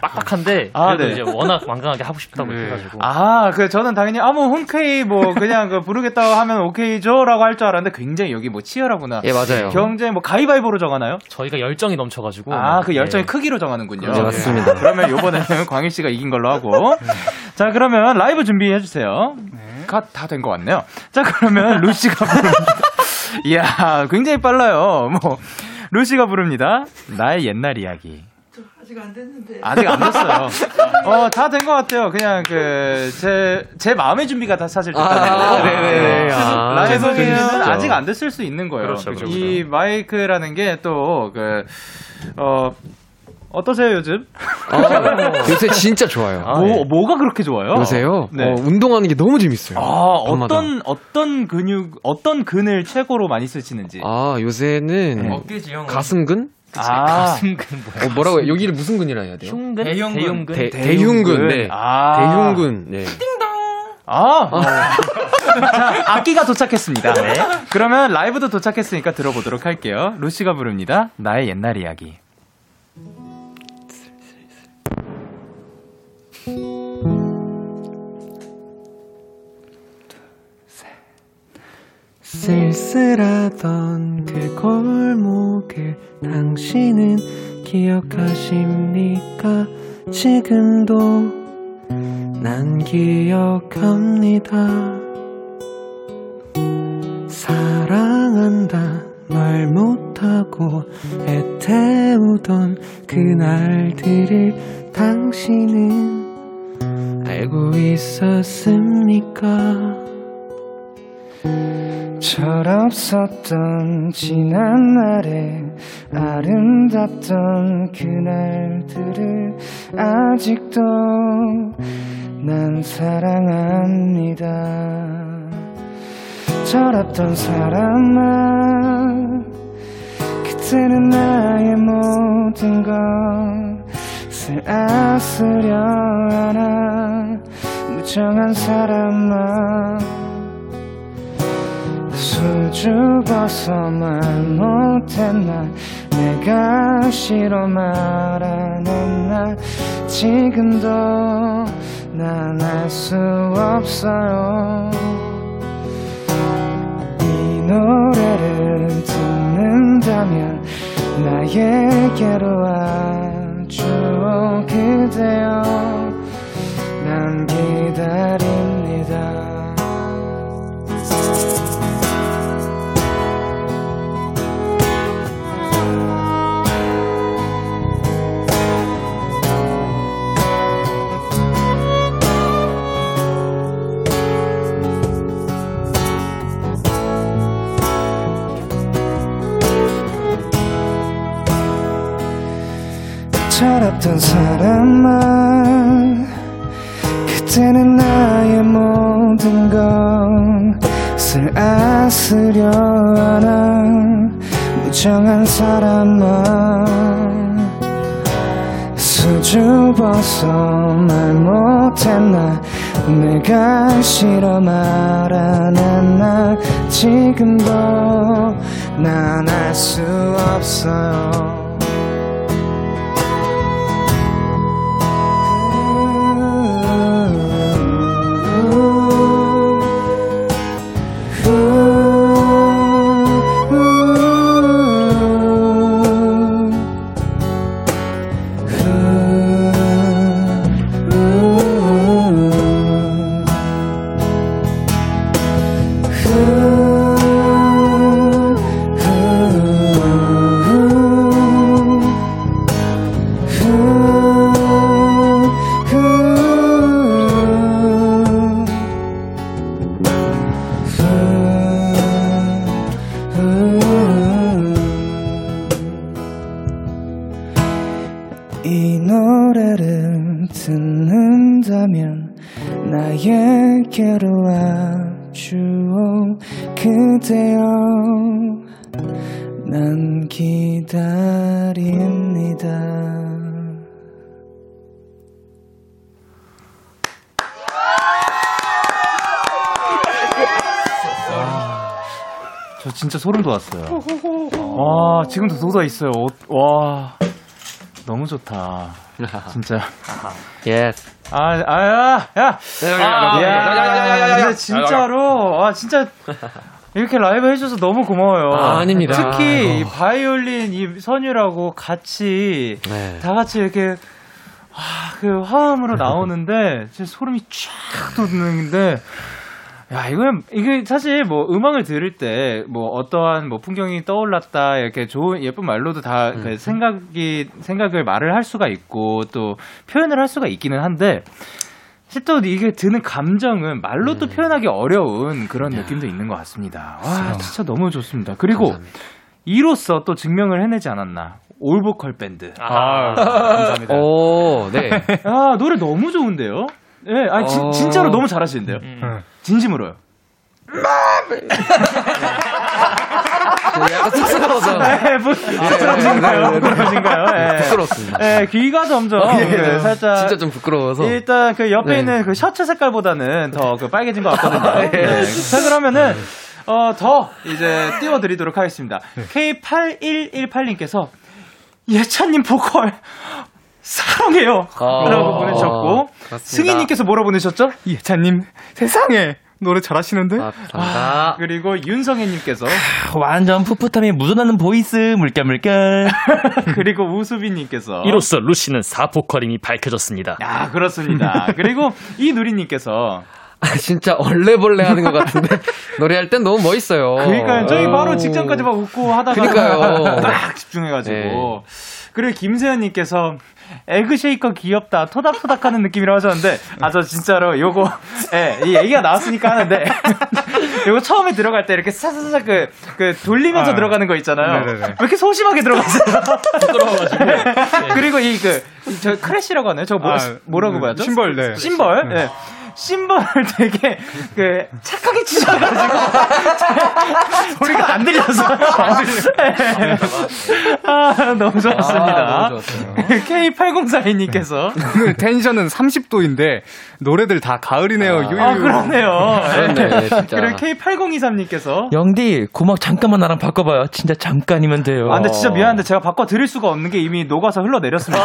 빡빡한데 아, 그래도 네. 이제 워낙 완강하게 하고 싶다고 네. 해가지고 아, 그 저는 당연히 아무 흔쾌히 뭐 그냥 그 부르겠다고 하면 오케이죠라고 할 줄 알았는데 굉장히 여기 뭐 치열하구나. 예, 맞아요. 경쟁 뭐 가위바위보로 정하나요? 저희가 열정이 넘쳐가지고 아, 그 열정의 예. 크기로 정하는군요. 네, 맞습니다. 그러면 요번에는 광일 씨가 이긴 걸로 하고. *laughs* 자, 그러면 라이브 준비해 주세요. 다된 것 같네요. 자, 그러면 루시가 부릅니다. *laughs* 이야, 굉장히 빨라요. 뭐 루시가 부릅니다. 나의 옛날 이야기. 아직 안 됐는데. 아직 안 됐어요. *laughs* 어, 다 된 것 같아요. 그냥 그, 제, 제 마음의 준비가 다 사실 됐다는 아, 거. 네네네. 아, 라이브는 그렇죠. 아직 안 됐을 수 있는 거예요. 그렇죠, 그렇죠. 이 마이크라는 게 또, 그, 어, 어떠세요, 요즘? 아, 요새 진짜 좋아요. 아, 뭐, 예. 뭐가 그렇게 좋아요? 요새요? 네. 어, 운동하는 게 너무 재밌어요. 아, 밤마다. 어떤, 어떤 근육, 어떤 근을 최고로 많이 쓰시는지. 아, 요새는 어깨지형. 가슴근? 아, 가슴근 뭐야? 어, 뭐라고 해요? 여기를 무슨 근이라 해야 돼요? 흉근? 대흉근. 대흉근? 대, 대흉근. 네. 아. 대흉근. 네. 아. 자, 악기가 도착했습니다. 그러면 라이브도 도착했으니까 들어보도록 할게요. 루시가 부릅니다. 나의 옛날 이야기. 쓸쓸하던 그 골목을 당신은 기억하십니까? 지금도 난 기억합니다. 사랑한다 말 못하고 애태우던 그날들을 당신은 알고 있었습니까? 철없었던 지난 날에 아름답던 그날들을 아직도 난 사랑합니다. 철없던 사람아 그때는 나의 모든 것을 아스려 하나 무정한 사람아 수줍어서만 못했나? 내가 싫어 말안 했나 지금도 난 알 수 없어요. 이 노래를 듣는다면 나에게로 와줘 그대여. 난 기다립니다 철없던 사람아 그때는 나의 모든 것을 아스려 하나 무정한 사람아 수줍어서 말 못했나? 내가 싫어 말 안 했나 지금도 난 알 수 없어요 소름 돋았어요. 와, 지금도 돋아 있어요. 어, 와, 너무 좋다. *laughs* 진짜. Yes. 아, 아, 야, 야, 아, 야, 근데 진짜로, 아, 진짜. 이렇게 라이브 해줘서 너무 고마워요. 아, 아닙니다. 특히 이 바이올린 이 선율하고 같이 네. 다 같이 이렇게 아, 그 화음으로 나오는데 진짜 소름이 쫙 돋는데 야, 이건, 이게 사실 뭐 음악을 들을 때 뭐 어떠한 뭐 풍경이 떠올랐다, 이렇게 좋은, 예쁜 말로도 다그 생각이, 생각을 말을 할 수가 있고 또 표현을 할 수가 있기는 한데 사실 또 이게 드는 감정은 말로도 표현하기 어려운 그런 느낌도 있는 것 같습니다. 와, 진짜 너무 좋습니다. 그리고 이로써 또 증명을 해내지 않았나. 올보컬 밴드. 아, 감사합니다. 오, 네. *laughs* 아, 노래 너무 좋은데요? 예, 네, 아니, 진, 어. 진짜로 너무 잘하시는데요? 음. 진심으로요. *laughs* 약간 쑥스러워서. 네, 부, 부끄러우신가요? 부끄러우신가요? 예. 부끄럽습니다. 예, 귀가 점점 그 살짝 진짜 좀 부끄러워서. 일단 그 옆에 네. 있는 그 셔츠 색깔보다는 더 그 빨개진 것 같거든요. *laughs* 네. 자 그러면은 어, 더 이제 띄워드리도록 하겠습니다. K8118님께서 예찬님 보컬 사랑해요. 아. 라고 보내셨고. 승희님께서 뭐라 보내셨죠? 예찬님 세상에 노래 잘하시는데? 아, 감사합니다. 그리고 윤성혜님께서 완전 풋풋함이 묻어나는 voice 물결 물결. *laughs* 그리고 우수빈님께서 이로써 루시는 사보컬임이 밝혀졌습니다. 아 그렇습니다. 그리고 *laughs* 이 누리님께서 아, 진짜 얼레벌레 하는 것 같은데. *laughs* 노래할 땐 너무 멋있어요. 그러니까 저희 오. 바로 직전까지 막 웃고 하다가 그러니까요. 딱 집중해가지고 네. 그리고 김세현님께서 에그쉐이커 귀엽다 토닥토닥 하는 느낌이라고 하셨는데 아 저 진짜로 요거 예, 이 얘기가 나왔으니까 하는데 *laughs* 요거 처음에 들어갈 때 이렇게 사사사 그, 그 돌리면서 아. 들어가는 거 있잖아요 네네네. 왜 이렇게 소심하게 들어가세요 부끄러워가지고. *laughs* 그리고 이 그 저 크래쉬라고 하나요? 저 뭐, 아, 뭐라고 음, 봐야죠? 심벌, 네. 심벌. 네. 심벌을 되게 그 착하게 치셔가지고 *laughs* 소리가 안 들려서 네. 아 너무 좋았습니다. 아, 너무 좋았어요. K8042님께서 오늘 텐션은 30도인데 노래들 다 가을이네요. 유유. 아 그렇네요. 그렇네, 진짜. 그리고 K8023님께서 영디 고막 잠깐만 나랑 바꿔봐요. 진짜 잠깐이면 돼요. 아 근데 진짜 미안한데 제가 바꿔 드릴 수가 없는 게 이미 녹아서 흘러내렸습니다.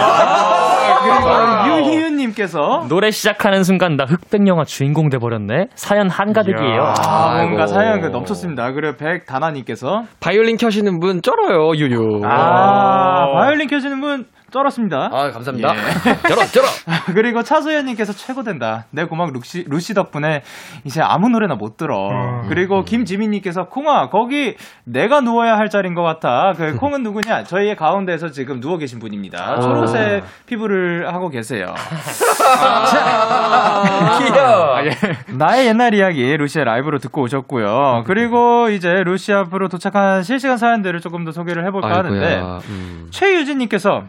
그리고 유희윤님께서 노래 시작하는 순간 나 흑백 영화 주인공 돼버렸네. 사연 한가득이에요. 아, 아이고. 뭔가 사연 그 넘쳤습니다. 그리고 백다나님께서 바이올린 켜시는 분 쩔어요, 유유. 아, 바이올린 켜주는 분 쩔었습니다. 아, 감사합니다. 예. *laughs* 쩔어, 쩔어. *laughs* 그리고 차소연님께서 최고된다. 내 고막 루시, 루시 덕분에 이제 아무 노래나 못 들어. 그리고 김지민님께서 콩아, 거기 내가 누워야 할 자리인 것 같아. 그 콩은 누구냐? 저희의 가운데에서 지금 누워 계신 분입니다. 초록색 피부를 하고 계세요. *laughs* 귀여워. 나의 옛날 이야기 루시의 라이브로 듣고 오셨고요. 그리고 이제 루시 앞으로 도착한 실시간 사연들을 조금 더 소개를 해볼까 하는데 아이고야. 음. 최유진님께서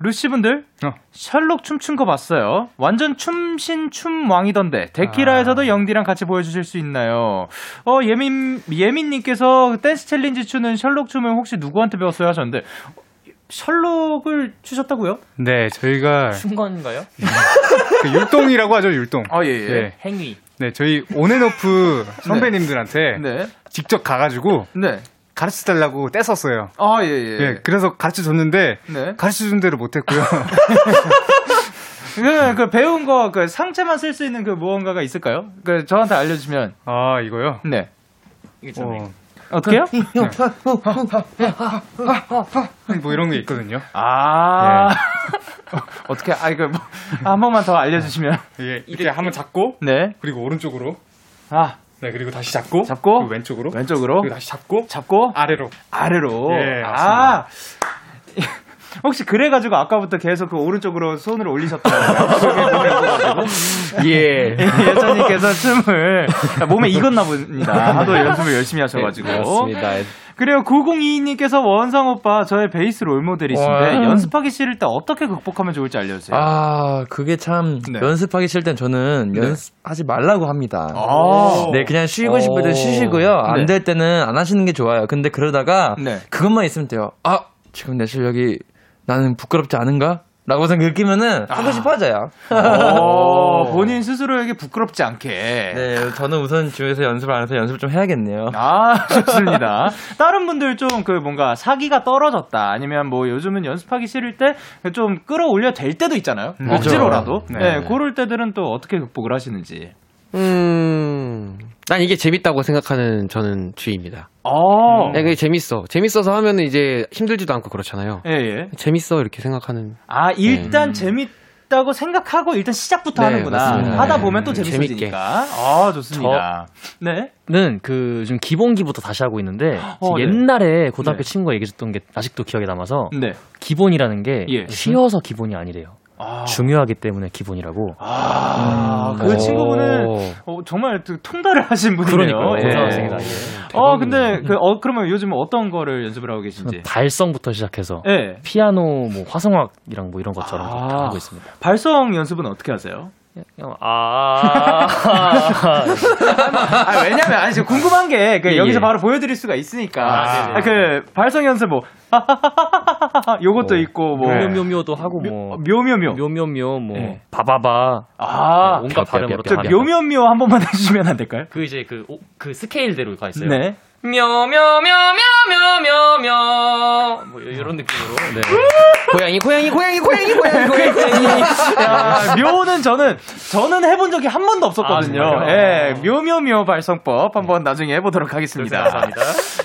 루시분들 어. 셜록 춤춘 거 봤어요. 완전 춤신 춤왕이던데 데키라에서도 영디랑 같이 보여주실 수 있나요? 어 예민 예민님께서 댄스 challenge 추는 셜록 춤을 혹시 누구한테 배웠어요 하셨는데 셜록을 추셨다고요? 네, 저희가 순간인가요? 그 율동이라고 하죠, 율동. 아 예예. 네. 행위. 네, 저희 온앤오프 *laughs* 선배님들한테 네. 직접 가가지고 네. 가르쳐 달라고 떼었어요. 아 예 예. 예, 그래서 가르쳐 줬는데 네. 가르쳐 준 대로 못했고요. 그, 그 배운 거 그 상체만 쓸 수 있는 그 무언가가 있을까요? 그 저한테 알려주시면 아 이거요? 네. 어, 어떻게요? 뭐 이런 게 있거든요. 아 *laughs* 어떻게 아 이거 뭐, 한 번만 더 알려주시면 이게 이렇게 한번 잡고 네. 그리고 오른쪽으로 아 네 그리고 다시 잡고 잡고 왼쪽으로. 왼쪽으로. 그리고 다시 잡고 잡고 아래로. 아래로. 예, 아 혹시 그래가지고 아까부터 계속 그 오른쪽으로 손을 건가요? *laughs* 예. 예찬님께서 춤을 몸에 익었나 봅니다. 하도 연습을 열심히 하셔가지고. 네, 그렇습니다. 그리고 9022님께서 원상 오빠 저의 베이스 롤모델이신데 와. 연습하기 싫을 때 어떻게 극복하면 좋을지 알려주세요. 아, 그게 참 네. 연습하기 싫을 땐 저는 네. 연습하지 말라고 합니다. 아. 네, 그냥 쉬고 싶을 때 오. 쉬시고요. 안 네. 될 때는 안 하시는 게 좋아요. 근데 그러다가 네. 그것만 있으면 돼요. 아, 지금 내 실력이 나는 부끄럽지 않은가? 라고 생각 느끼면은 하고 싶어져요. 어, *laughs* 본인 스스로에게 부끄럽지 않게. 네, 저는 우선 집에서 연습을 안 해서 연습을 좀 해야겠네요. 아, 좋습니다. 다른 분들 좀 그 뭔가 사기가 떨어졌다. 아니면 뭐 요즘은 연습하기 싫을 때 좀 끌어올려 될 때도 있잖아요. 음, 억지로라도. 그렇죠. 네. 네. 그럴 때들은 또 어떻게 극복을 하시는지. 음, 난 이게 재밌다고 생각하는 저는 주의입니다. 어. 네, 그게 재밌어. 재밌어서 하면은 이제 힘들지도 않고 그렇잖아요. 예, 예. 재밌어 이렇게 생각하는. 아, 일단 재밌다고 생각하고 일단 시작부터 네, 하는구나. 맞습니다. 하다 네. 보면 또 재밌게. 재밌어지니까. 아, 좋습니다. 네. 는 그 좀 기본기부터 다시 하고 있는데 어, 네. 옛날에 고등학교 네. 친구가 얘기해줬던 게 아직도 기억에 남아서 네. 기본이라는 게 예. 쉬어서 기본이 아니래요. 아. 중요하기 때문에 기본이라고. 아, 그 오. 친구분은 어, 정말 그 통달을 하신 분이네요. 그러니까요. 예. 고등학생이다. 예. 어, 근데 그 어, 그러면 요즘 어떤 거를 연습을 하고 계신지? 발성부터 시작해서 예. 피아노, 뭐 화성악이랑 뭐 이런 것처럼 아. 다 하고 있습니다. 발성 연습은 어떻게 하세요? 아, 아, 왜냐면, 아니, 지금 궁금한 게, 그, 예, 여기서 예. 바로 보여드릴 수가 있으니까. 아, 네네. 아, 그, 발성 연습 뭐, 요것도 있고, 뭐. 묘묘묘도 하고 뭐 묘묘묘. 묘묘묘 뭐 네. 바바바 아, 온갖 발음으로 저다 묘묘묘 한 번만 *laughs* 해주시면 안 될까요? 그 이제 그, 오- 그 스케일대로 가 있어요. 네. 묘묘묘묘묘묘묘 뭐 이런 느낌으로. 네. *laughs* 고양이, 고양이, 고양이, 고양이, 고양이, 고양이, 고양이. 야, 묘는 저는, 저는 해본 적이 한 번도 없었거든요. 아? 예, 묘묘묘 발성법 한번 나중에 해보도록 하겠습니다. 감사합니다.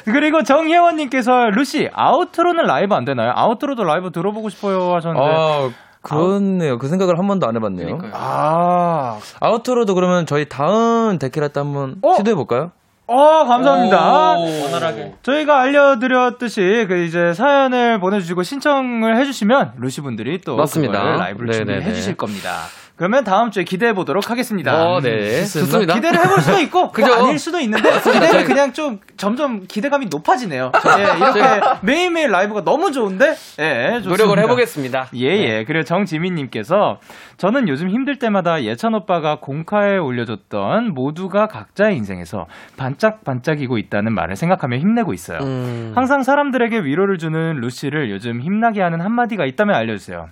그리고 정혜원님께서, 루시, outro는 라이브 안 되나요? outro도 라이브 들어보고 싶어요 하셨는데. 아, 그렇네요. 그 생각을 한 번도 안 해봤네요. 아, outro도 그러면 저희 다음 데키라 때 한번 어? 시도해볼까요? 어, 감사합니다. 원활하게. 저희가 알려드렸듯이 그 이제 사연을 보내주시고 신청을 해주시면 루시 분들이 또 맞습니다. 그걸 라이브를 네네네. 준비해 주실 겁니다. 그러면 다음 주에 기대해 보도록 하겠습니다. 어, 네. 좋습니다. 기대를 해볼 수도 있고 *laughs* 그죠? 뭐 아닐 수도 있는데 기대를 그냥 좀 점점 기대감이 높아지네요. 예, 이렇게 매일매일 라이브가 너무 좋은데 예, 좋습니다. 노력을 해보겠습니다. 예, 예. 그리고 정지민님께서 저는 요즘 힘들 때마다 예찬 오빠가 공카에 올려줬던 모두가 각자의 인생에서 반짝반짝이고 있다는 말을 생각하며 힘내고 있어요. 음. 항상 사람들에게 위로를 주는 루시를 요즘 힘나게 하는 한마디가 있다면 알려주세요.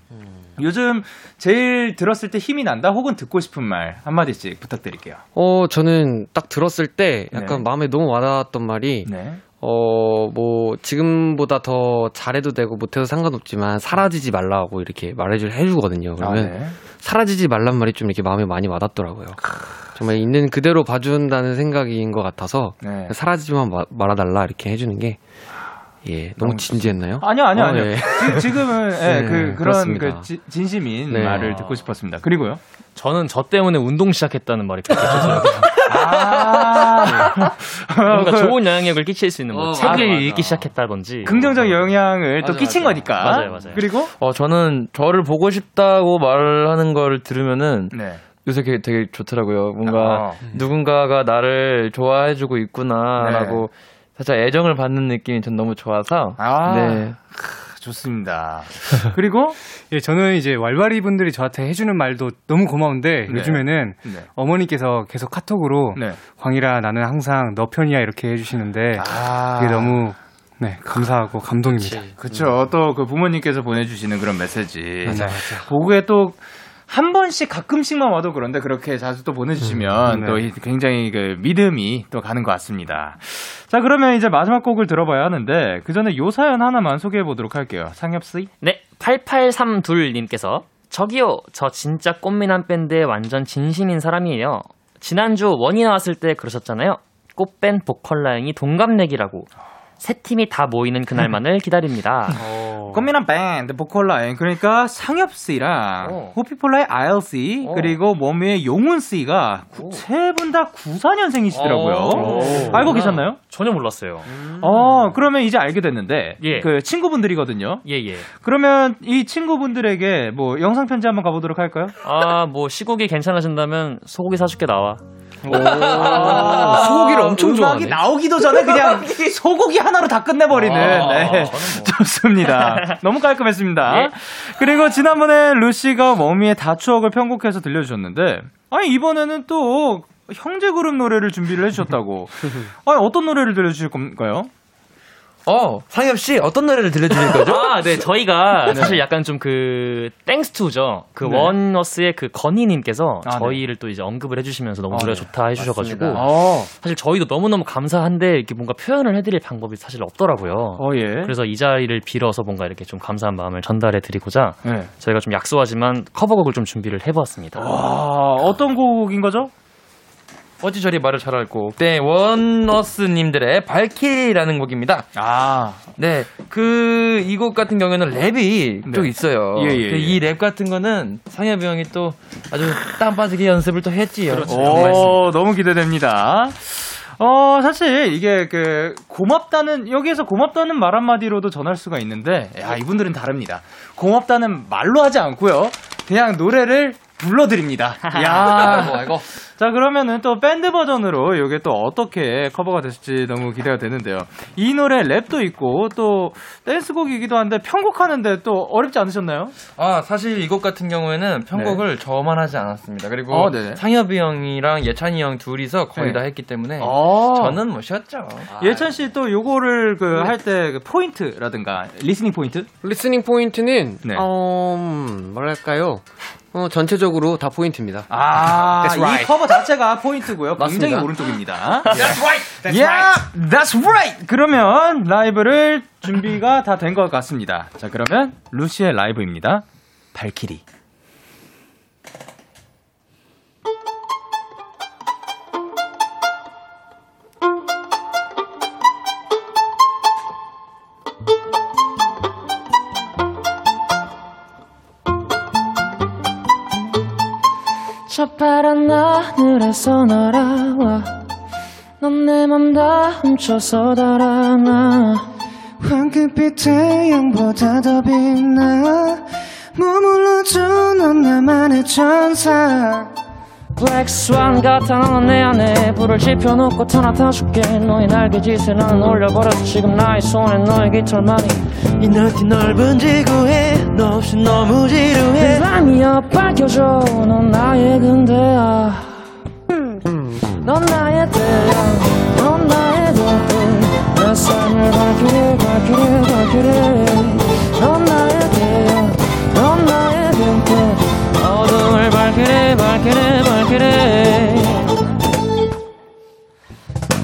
요즘 제일 들었을 때 힘이 난다 혹은 듣고 싶은 말 한마디씩 부탁드릴게요. 어, 저는 딱 들었을 때 약간 네. 마음에 너무 와닿았던 말이, 네. 어, 뭐, 지금보다 더 잘해도 되고 못해도 상관없지만 사라지지 말라고 이렇게 말해줄, 해주거든요. 그러면 네. 사라지지 말란 말이 좀 이렇게 마음에 많이 와닿더라고요. 정말 있는 그대로 봐준다는 생각인 것 같아서 네. 사라지지만 마- 말아달라 이렇게 해주는 게, 예, 너무 진지했나요? 아니요, 아니요, 어, 아니요. 예. 지- 지금은 *laughs* 예, 네, 그 그런. 그 지- 진심인 네. 말을 듣고 싶었습니다. 그리고요. 저는 저 때문에 운동 시작했다는 말이 그렇게 좋더라고요. 아, *laughs* 뭔가 그 좋은 영향력을 끼칠 수 있는 뭐 어, 책을 맞아, 맞아. 읽기 시작했다든지 긍정적 영향을 또 맞아, 끼친 맞아. 거니까. 맞아요, 맞아요. 그리고 어, 저는 저를 보고 싶다고 말하는 걸 들으면은 네. 요새 되게, 되게 좋더라고요. 뭔가 아. 누군가가 나를 좋아해주고 있구나라고 네. 살짝 애정을 받는 느낌이 전 너무 좋아서 아. 네. 좋습니다. *laughs* 그리고 예, 저는 이제 왈왈이 분들이 저한테 해주는 말도 너무 고마운데 네. 요즘에는 네. 어머니께서 계속 카톡으로 네. 광일아 나는 항상 너 편이야 이렇게 해주시는데 아. 그게 너무 네 감사하고 감동입니다. 그쵸. 또그 부모님께서 보내주시는 그런 메시지. 맞아, 맞아. 그게 또 한 번씩 가끔씩만 와도 그런데 그렇게 자주 또 보내주시면 음, 네. 또 이- 굉장히 그 믿음이 또 가는 것 같습니다. 자, 그러면 이제 마지막 곡을 들어봐야 하는데 그 전에 요 사연 하나만 소개해 보도록 할게요. 상엽 씨. 네, 8832님께서 저기요, 저 진짜 꽃미남 밴드의 완전 진심인 사람이에요. 지난주 원이 나왔을 때 그러셨잖아요. 꽃밴 보컬 라인이 동갑내기라고. 세 팀이 다 모이는 그날만을 *laughs* 기다립니다. 꽃미남 밴드 보컬 라인 그러니까 상엽 씨랑 어. 호피폴라의 아일 씨 어. 그리고 워미의 용훈 씨가 세 분 다 94년생이시더라고요. 오. 알고 계셨나요? 전혀 몰랐어요. 어 그러면 이제 알게 됐는데 예. 그 친구분들이거든요. 예, 예. 그러면 이 친구분들에게 뭐 영상 편지 한번 가보도록 할까요? 아, 뭐 시국이 괜찮아진다면 소고기 사줄게 나와. 아, 소고기를 엄청 음악이 좋아하네. 나오기도 전에 그냥 소고기 하나로 다 끝내버리는. 아, 네. 좋습니다. 너무 깔끔했습니다. 예. 그리고 지난번에 루시가 워미의 다 추억을 편곡해서 들려주셨는데, 아니, 이번에는 또 형제 그룹 노래를 준비를 해주셨다고. *laughs* 아니, 어떤 노래를 들려주실 건가요? 어, 상엽 씨 어떤 노래를 들려주실 *laughs* 거죠? 아, 네. 저희가 사실 약간 좀 그 thanks to죠. 그 네. 원어스의 그 건희 님께서 아, 네. 저희를 또 이제 언급을 해 주시면서 너무 아, 노래 네. 좋다 해 주셔 가지고 어, 사실 저희도 너무너무 감사한데 이렇게 뭔가 표현을 해 드릴 방법이 사실 없더라고요. 어, 예. 그래서 이 자리를 빌어서 뭔가 이렇게 좀 감사한 마음을 전달해 드리고자 네. 저희가 좀 약소하지만 커버곡을 좀 준비를 해 보았습니다. 와, 어떤 곡인 거죠? 어찌 저리 말을 잘 알고. 네, 원어스님들의 발키리라는 곡입니다. 아, 네, 그, 이 곡 같은 경우에는 랩이 네. 또 있어요. 예, 예, 그 예. 이랩 같은 거는 상엽이 형이 또 아주 땀 빠지게 연습을 또 했지요. 그렇죠. 오, 너무 기대됩니다. 어, 사실 이게 그 고맙다는 여기에서 고맙다는 말 한마디로도 전할 수가 있는데 야, 이분들은 다릅니다. 고맙다는 말로 하지 않고요. 그냥 노래를 불러드립니다. 야, *laughs* 아이고. 자 그러면은 또 밴드 버전으로 이게 또 어떻게 커버가 됐을지 너무 기대가 되는데요. 이 노래 랩도 있고 또 댄스곡이기도 한데 편곡하는데 또 어렵지 않으셨나요? 아, 사실 이곡 같은 경우에는 편곡을 저만 하지 않았습니다. 그리고 어. 상엽이 형이랑 예찬이 형 둘이서 거의 네. 다 했기 때문에 어. 저는 뭐 쉬었죠. 예찬 씨 또 요거를 그 할때 그 포인트라든가 listening 포인트? listening 포인트는 네. 어, 음, 뭐랄까요? 어, 전체적으로 다 포인트입니다. 아, right. 이 커버 자체가 포인트고요. 굉장히 맞습니다. 오른쪽입니다. That's right. That's yeah, that's right. 그러면 라이브를 준비가 다 된 것 같습니다. 자, 그러면 루시의 라이브입니다. 발키리. 하늘에서 날아와. 넌 내 맘 다 훔쳐서 달아나. 황금빛 태양보다 더 빛나. 머물러줘 넌 나만의 천사. Black Swan 같아 넌 내 안에 불을 지펴놓고 타나타줄게. 너의 날개짓에 난 올려버려서 지금 나의 손에 너의 깃털만이. 이 넓디 넓은 지구에 너 없이 너무 지루해. 람이야 밝혀줘. 넌 나의 근대야 넌 나의 태양 넌 나의 별빛. 내 삶을 밝히리 밝히리 밝히리 넌 나의 태양 넌 나의 별빛. 어둠을 밝히리 밝히리 밝히리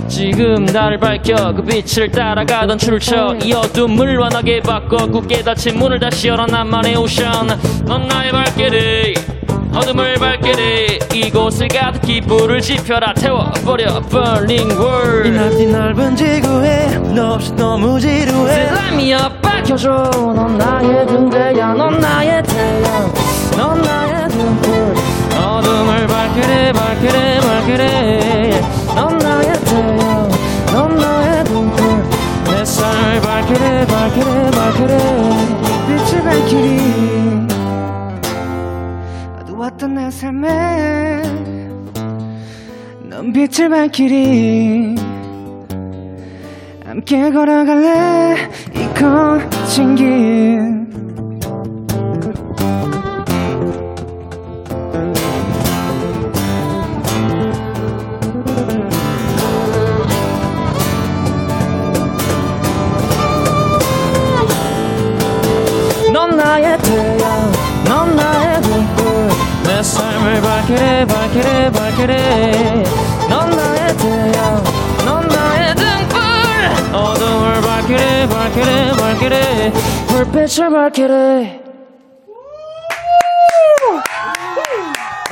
지금 나를 밝혀 그 빛을 따라가던 출처 이 어둠을 환하게 바꿔 굳게 닫힌 문을 다시 열어. 나만의 오션 넌 나의 발길이 어둠을 밝히리 이곳을 가득히 불을 지펴라. 태워버려. Burning 이 world 넓디 넓은 지구에 너 없이 너무 지루해. 람이야 밝혀줘. 넌 나의 등대야. 넌 나의 태양. 넌 나의 등불 어둠을 밝히리 밝히리 밝히리 넌 나의 태양. 넌 나의 등불 내 삶을 밝히리 밝히리 밝히리 빛을 밝히리 어두웠던 내 삶에 넌 빛을 밝히리. 함께 걸어갈래? 이 거친 길 밝히리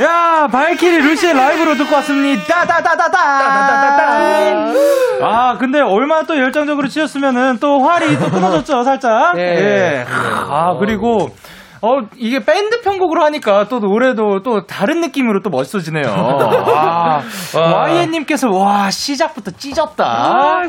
야, 발키리 루시의 라이브로 듣고 왔습니다. 따다다다다. 아, 근데 얼마나 또 열정적으로 치셨으면은 또 활이 또 끊어졌죠, 살짝. 예. 아, 그리고 어, 이게 밴드 편곡으로 하니까 또 노래도 또 다른 느낌으로 또 멋있어지네요. *laughs* 아, YN님께서, 와, 시작부터 찢었다.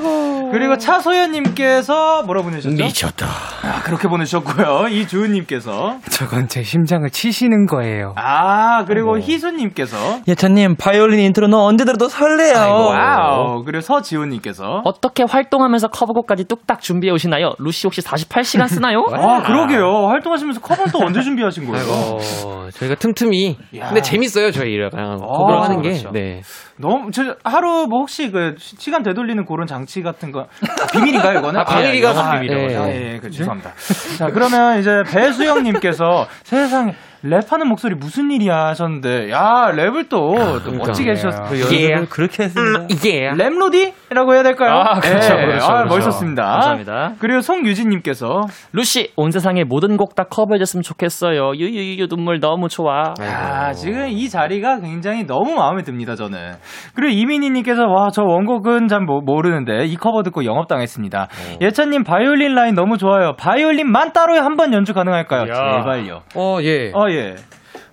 그리고 차소연님께서 뭐라 보내셨죠? 미쳤다. 아, 그렇게 보내주셨고요. *laughs* 이주은님께서. 저건 제 심장을 치시는 거예요. 아, 그리고 희수님께서. 예찬님, 바이올린 intro는 언제 들어도 설레요. wow. 그리고 서지훈님께서. 어떻게 활동하면서 커버곡까지 뚝딱 준비해 오시나요? 루시 혹시 48시간 쓰나요? 아, 그러게요. 활동하시면서 커버는 또 언제 준비하신 거예요? 어, 저희가 틈틈이. 근데 재밌어요, 저희 이랑 커버를 하는 게. 그렇죠. 네. 너무, 저, 하루 뭐 혹시 그 시- 시간 되돌리는 그런 장치 같은 거. 아, 비밀인가요, 이거는? 아, 비밀이가 아, 비밀이라고. 아, 예, 예, 그, 죄송합니다. 자, 그러면 이제 배수영 님께서 *laughs* 세상에 랩하는 목소리 무슨 일이야 하셨는데, 야, 랩을 또, 또 멋지게 해주셨어요. 예. 그렇게 했습니다. 이게. 랩로디 라고 해야 될까요? 아, 그렇죠, 예, 그렇죠, 아, 그렇죠. 멋있었습니다. 감사합니다. 그리고 송유진님께서, 루시 온 세상의 모든 곡 다 커버해줬으면 좋겠어요. 유유유 눈물 너무 좋아. 아, 지금 이 자리가 굉장히 너무 마음에 듭니다, 저는. 그리고 이민희님께서, 와, 저 원곡은 잘 모, 모르는데, 이 커버 듣고 영업당했습니다. 예찬님, 바이올린 라인 너무 좋아요. 바이올린만 따로 한번 연주 가능할까요? 제발요. 어, 예. 어, 예.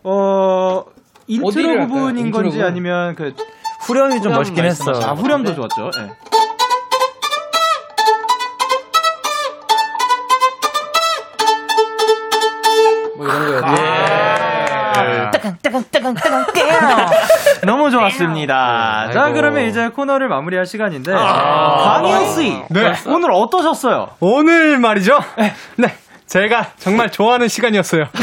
어, 인트로? 부분인 인트로 건지 부분? 아니면 그, 후렴이 좀 멋있긴 했어. 아, 후렴도 좋았죠. 예. 뭐 이런 거요. 아. *laughs* 너무 좋았습니다. 자, 아이고. 그러면 이제 코너를 마무리할 시간인데, 강현 씨, 네. 오늘 어떠셨어요? 오늘 말이죠? 네. 제가 정말 좋아하는 시간이었어요. *laughs*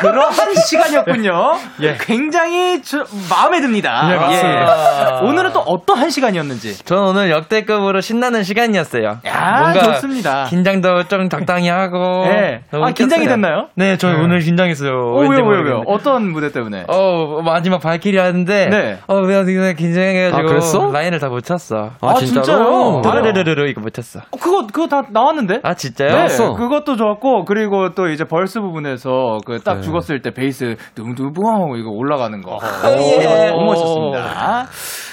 그러한 시간이었군요. 예. 굉장히 저- 마음에 듭니다. 네, 맞습니다. 예. 오늘은 또 어떠한 시간이었는지. 저는 오늘 역대급으로 신나는 시간이었어요. 야, 좋습니다. 긴장도 좀 적당히 하고. 예. 아, 긴장이. 됐나요? 네, 저 오늘 긴장했어요. 어, 왠지 왜요, 왜요, 왜요? 모르겠는데. 어떤 무대 때문에? 어, 마지막 발키리 하는데. 네. 어, 왜 어떻게 긴장해가지고. 아, 그랬어? 라인을 다 못 쳤어. 아, 진짜요? 드르르르르 이거 못 쳤어. 어, 그거, 그거 다 나왔는데? 아, 진짜요? 네, 나왔어. 그것도 좋았 고 그리고 또 이제 벌스 부분에서 그 딱 죽었을 때 베이스 둥둥부엉 이거 올라가는 거 예. 너무 멋있었습니다.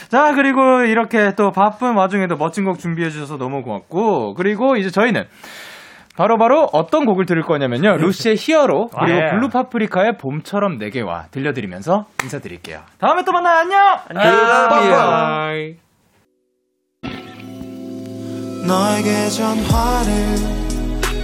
자 그리고 이렇게 또 바쁜 와중에도 멋진 곡 준비해 주셔서 너무 고맙고 그리고 이제 저희는 바로바로 어떤 곡을 들을 거냐면요 루시의 히어로 그리고 예. 블루 파프리카의 봄처럼 내게 와 들려드리면서 인사드릴게요. 다음에 또 만나요. 안녕. bye.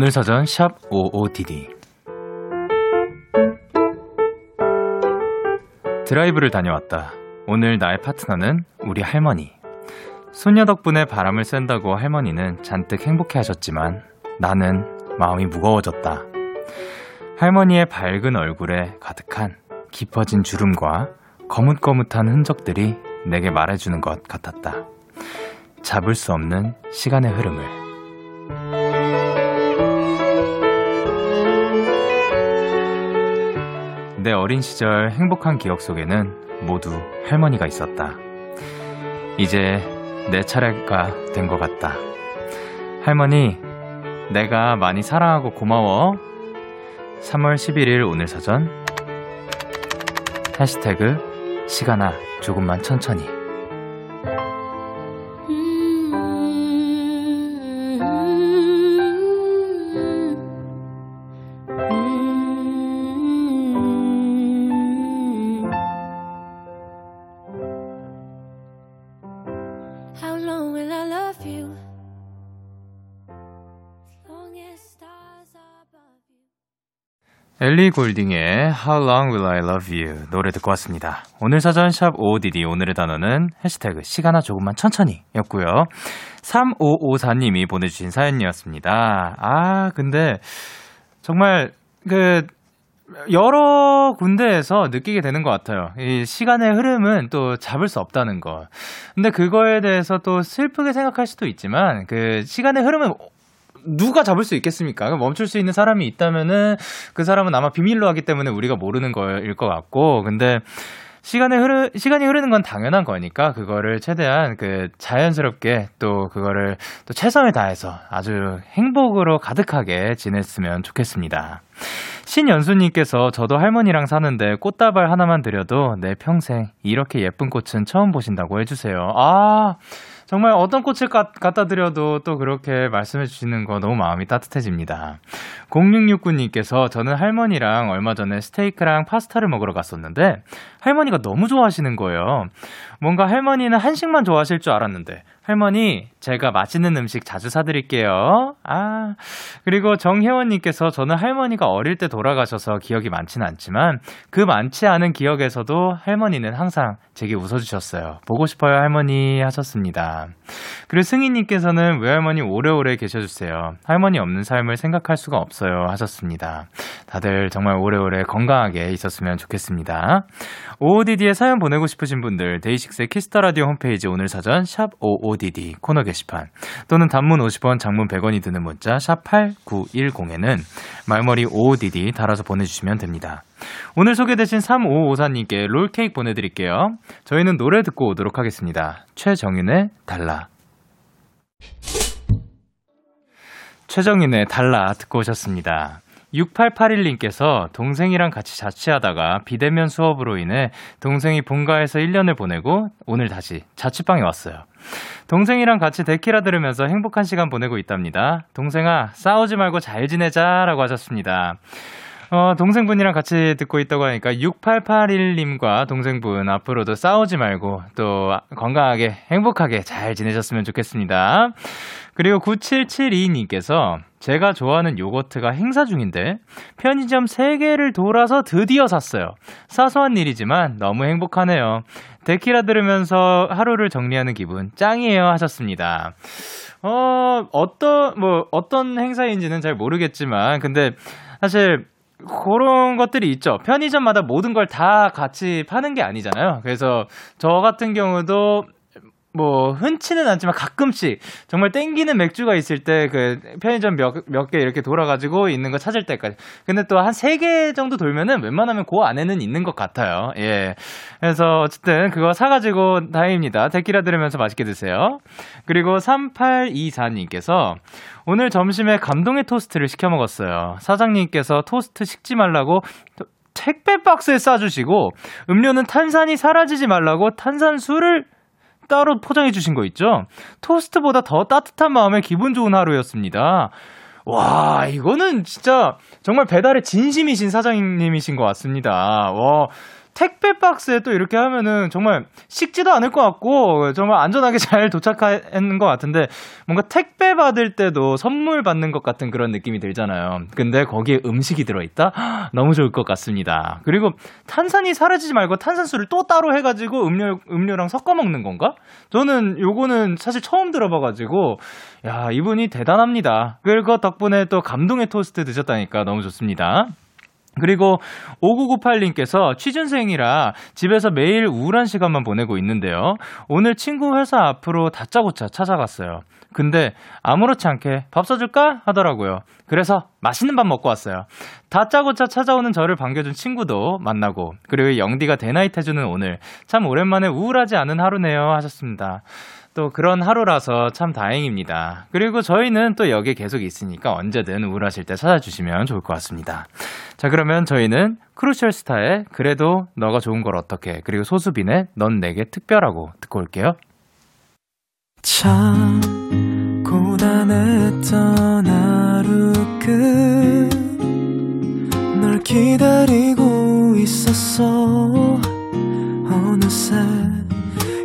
오늘 사전 샵 55DD 드라이브를 다녀왔다. 오늘 나의 파트너는 우리 할머니. 소녀 덕분에 바람을 쐰다고 할머니는 잔뜩 행복해 하셨지만 나는 마음이 무거워졌다. 할머니의 밝은 얼굴에 가득한 깊어진 주름과 거뭇거뭇한 흔적들이 내게 말해주는 것 같았다. 잡을 수 없는 시간의 흐름을. 내 어린 시절 행복한 기억 속에는 모두 할머니가 있었다. 이제 내 차례가 된 것 같다. 할머니, 내가 많이 사랑하고 고마워. 3월 11일 오늘 사전. 해시태그, 시간아, 조금만 천천히. 엘리 골딩의 How Long Will I Love You 노래 듣고 왔습니다. 오늘 사전 샵 55DD 오늘의 단어는 해시태그 시간아 조금만 천천히 였고요. 3554님이 보내주신 사연이었습니다. 아 근데 정말 그 여러 군데에서 느끼게 되는 것 같아요. 이 시간의 흐름은 또 잡을 수 없다는 거. 근데 그거에 대해서 또 슬프게 생각할 수도 있지만 그 시간의 흐름은 누가 잡을 수 있겠습니까? 멈출 수 있는 사람이 있다면은 그 사람은 아마 비밀로 하기 때문에 우리가 모르는 거일 것 같고, 근데 시간의 흐르, 시간이 흐르는 건 당연한 거니까 그거를 최대한 그 자연스럽게 또 그거를 또 최선을 다해서 아주 행복으로 가득하게 지냈으면 좋겠습니다. 신연수님께서 저도 할머니랑 사는데 꽃다발 하나만 드려도 내 평생 이렇게 예쁜 꽃은 처음 보신다고 해주세요. 아, 정말 어떤 꽃을 가- 갖다 드려도 또 그렇게 말씀해 주시는 거 너무 마음이 따뜻해집니다. 0669님께서 저는 할머니랑 얼마 전에 스테이크랑 파스타를 먹으러 갔었는데 할머니가 너무 좋아하시는 거예요. 뭔가 할머니는 한식만 좋아하실 줄 알았는데 할머니 제가 맛있는 음식 자주 사드릴게요. 아 그리고 정혜원님께서 저는 할머니가 어릴 때 돌아가셔서 기억이 많지는 않지만 그 많지 않은 기억에서도 할머니는 항상 제게 웃어주셨어요. 보고 싶어요 할머니 하셨습니다. 그리고 승희님께서는 외할머니 오래오래 계셔주세요. 할머니 없는 삶을 생각할 수가 없어요 하셨습니다. 다들 정말 오래오래 건강하게 있었으면 좋겠습니다. OODD에 사연 보내고 싶으신 분들 데이식스의 키스터 라디오 홈페이지 오늘 사전 샵 OODD 코너 게시판 또는 단문 50원 장문 100원이 드는 문자 샵 8910에는 말머리 OODD 달아서 보내주시면 됩니다. 오늘 소개되신 3554님께 롤케이크 보내드릴게요. 저희는 노래 듣고 오도록 하겠습니다. 최정윤의 달라. 최정윤의 달라 듣고 오셨습니다. 6881님께서 동생이랑 같이 자취하다가 비대면 수업으로 인해 동생이 본가에서 1년을 보내고 오늘 다시 자취방에 왔어요. 동생이랑 같이 데키라 들으면서 행복한 시간 보내고 있답니다. 동생아, 싸우지 말고 잘 지내자 라고 하셨습니다. 어, 동생분이랑 같이 듣고 있다고 하니까 6881님과 동생분 앞으로도 싸우지 말고 또 건강하게 행복하게 잘 지내셨으면 좋겠습니다. 그리고 9772님께서 제가 좋아하는 요거트가 행사 중인데 편의점 3개를 돌아서 드디어 샀어요. 사소한 일이지만 너무 행복하네요. 데키라 들으면서 하루를 정리하는 기분 짱이에요 하셨습니다. 어, 어떤, 뭐, 어떤 행사인지는 잘 모르겠지만, 근데 사실 그런 것들이 있죠. 편의점마다 모든 걸 다 같이 파는 게 아니잖아요. 그래서 저 같은 경우도 뭐 흔치는 않지만 가끔씩 정말 땡기는 맥주가 있을 때 그 편의점 몇 몇 개 이렇게 돌아가지고 있는 거 찾을 때까지. 근데 또 한 세 개 정도 돌면은 웬만하면 그 안에는 있는 것 같아요. 예. 그래서 어쨌든 그거 사가지고 다행입니다. 데키라 들으면서 맛있게 드세요. 그리고 3824님께서 오늘 점심에 감동의 토스트를 시켜 먹었어요. 사장님께서 토스트 식지 말라고 택배 박스에 싸주시고 음료는 탄산이 사라지지 말라고 탄산수를 따로 포장해 주신 거 있죠? 토스트보다 더 따뜻한 마음에 기분 좋은 하루였습니다. 와, 이거는 진짜 정말 배달의 진심이신 사장님이신 것 같습니다. 와, 택배 박스에 또 이렇게 하면은 정말 식지도 않을 것 같고 정말 안전하게 잘 도착하는 것 같은데 뭔가 택배 받을 때도 선물 받는 것 같은 그런 느낌이 들잖아요. 근데 거기에 음식이 들어있다? 헉, 너무 좋을 것 같습니다. 그리고 탄산이 사라지지 말고 탄산수를 또 따로 해가지고 음료, 음료랑 섞어 먹는 건가? 저는 요거는 사실 처음 들어봐가지고 야, 이분이 대단합니다. 그리고 덕분에 또 감동의 토스트 드셨다니까 너무 좋습니다. 그리고 5998님께서 취준생이라 집에서 매일 우울한 시간만 보내고 있는데요. 오늘 친구 회사 앞으로 다짜고짜 찾아갔어요. 근데 아무렇지 않게 밥 사줄까? 하더라고요. 그래서 맛있는 밥 먹고 왔어요. 다짜고짜 찾아오는 저를 반겨준 친구도 만나고, 그리고 영디가 대나잇 해주는 오늘. 참 오랜만에 우울하지 않은 하루네요. 하셨습니다. 또 그런 하루라서 참 다행입니다. 그리고 저희는 또 여기에 계속 있으니까 언제든 우울하실 때 찾아주시면 좋을 것 같습니다. 자, 그러면 저희는 크루셜 스타의 그래도 너가 좋은 걸 어떻게 그리고 소수빈의 넌 내게 특별하고 듣고 올게요. 참 고단했던 하루 끝널 기다리고 있었어 어느새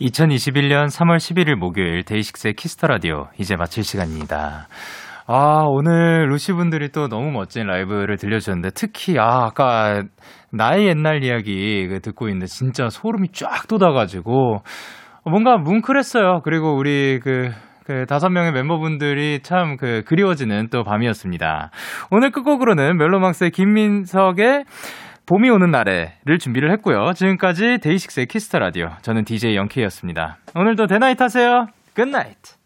2021년 3월 11일 목요일 데이식스의 키스터 라디오 이제 마칠 시간입니다. 아, 오늘 루시 분들이 또 너무 멋진 라이브를 들려주셨는데 특히 아, 아까 나의 옛날 이야기 그 듣고 있는데 진짜 소름이 쫙 돋아가지고 뭔가 뭉클했어요. 그리고 우리 그, 그 다섯 명의 멤버분들이 참 그 그리워지는 또 밤이었습니다. 오늘 끝곡으로는 멜로망스의 김민석의 봄이 오는 날에를 준비를 했고요. 지금까지 데이식스의 키스터 라디오. 저는 DJ 영케이였습니다. 오늘도 대나잇 하세요. 굿나잇.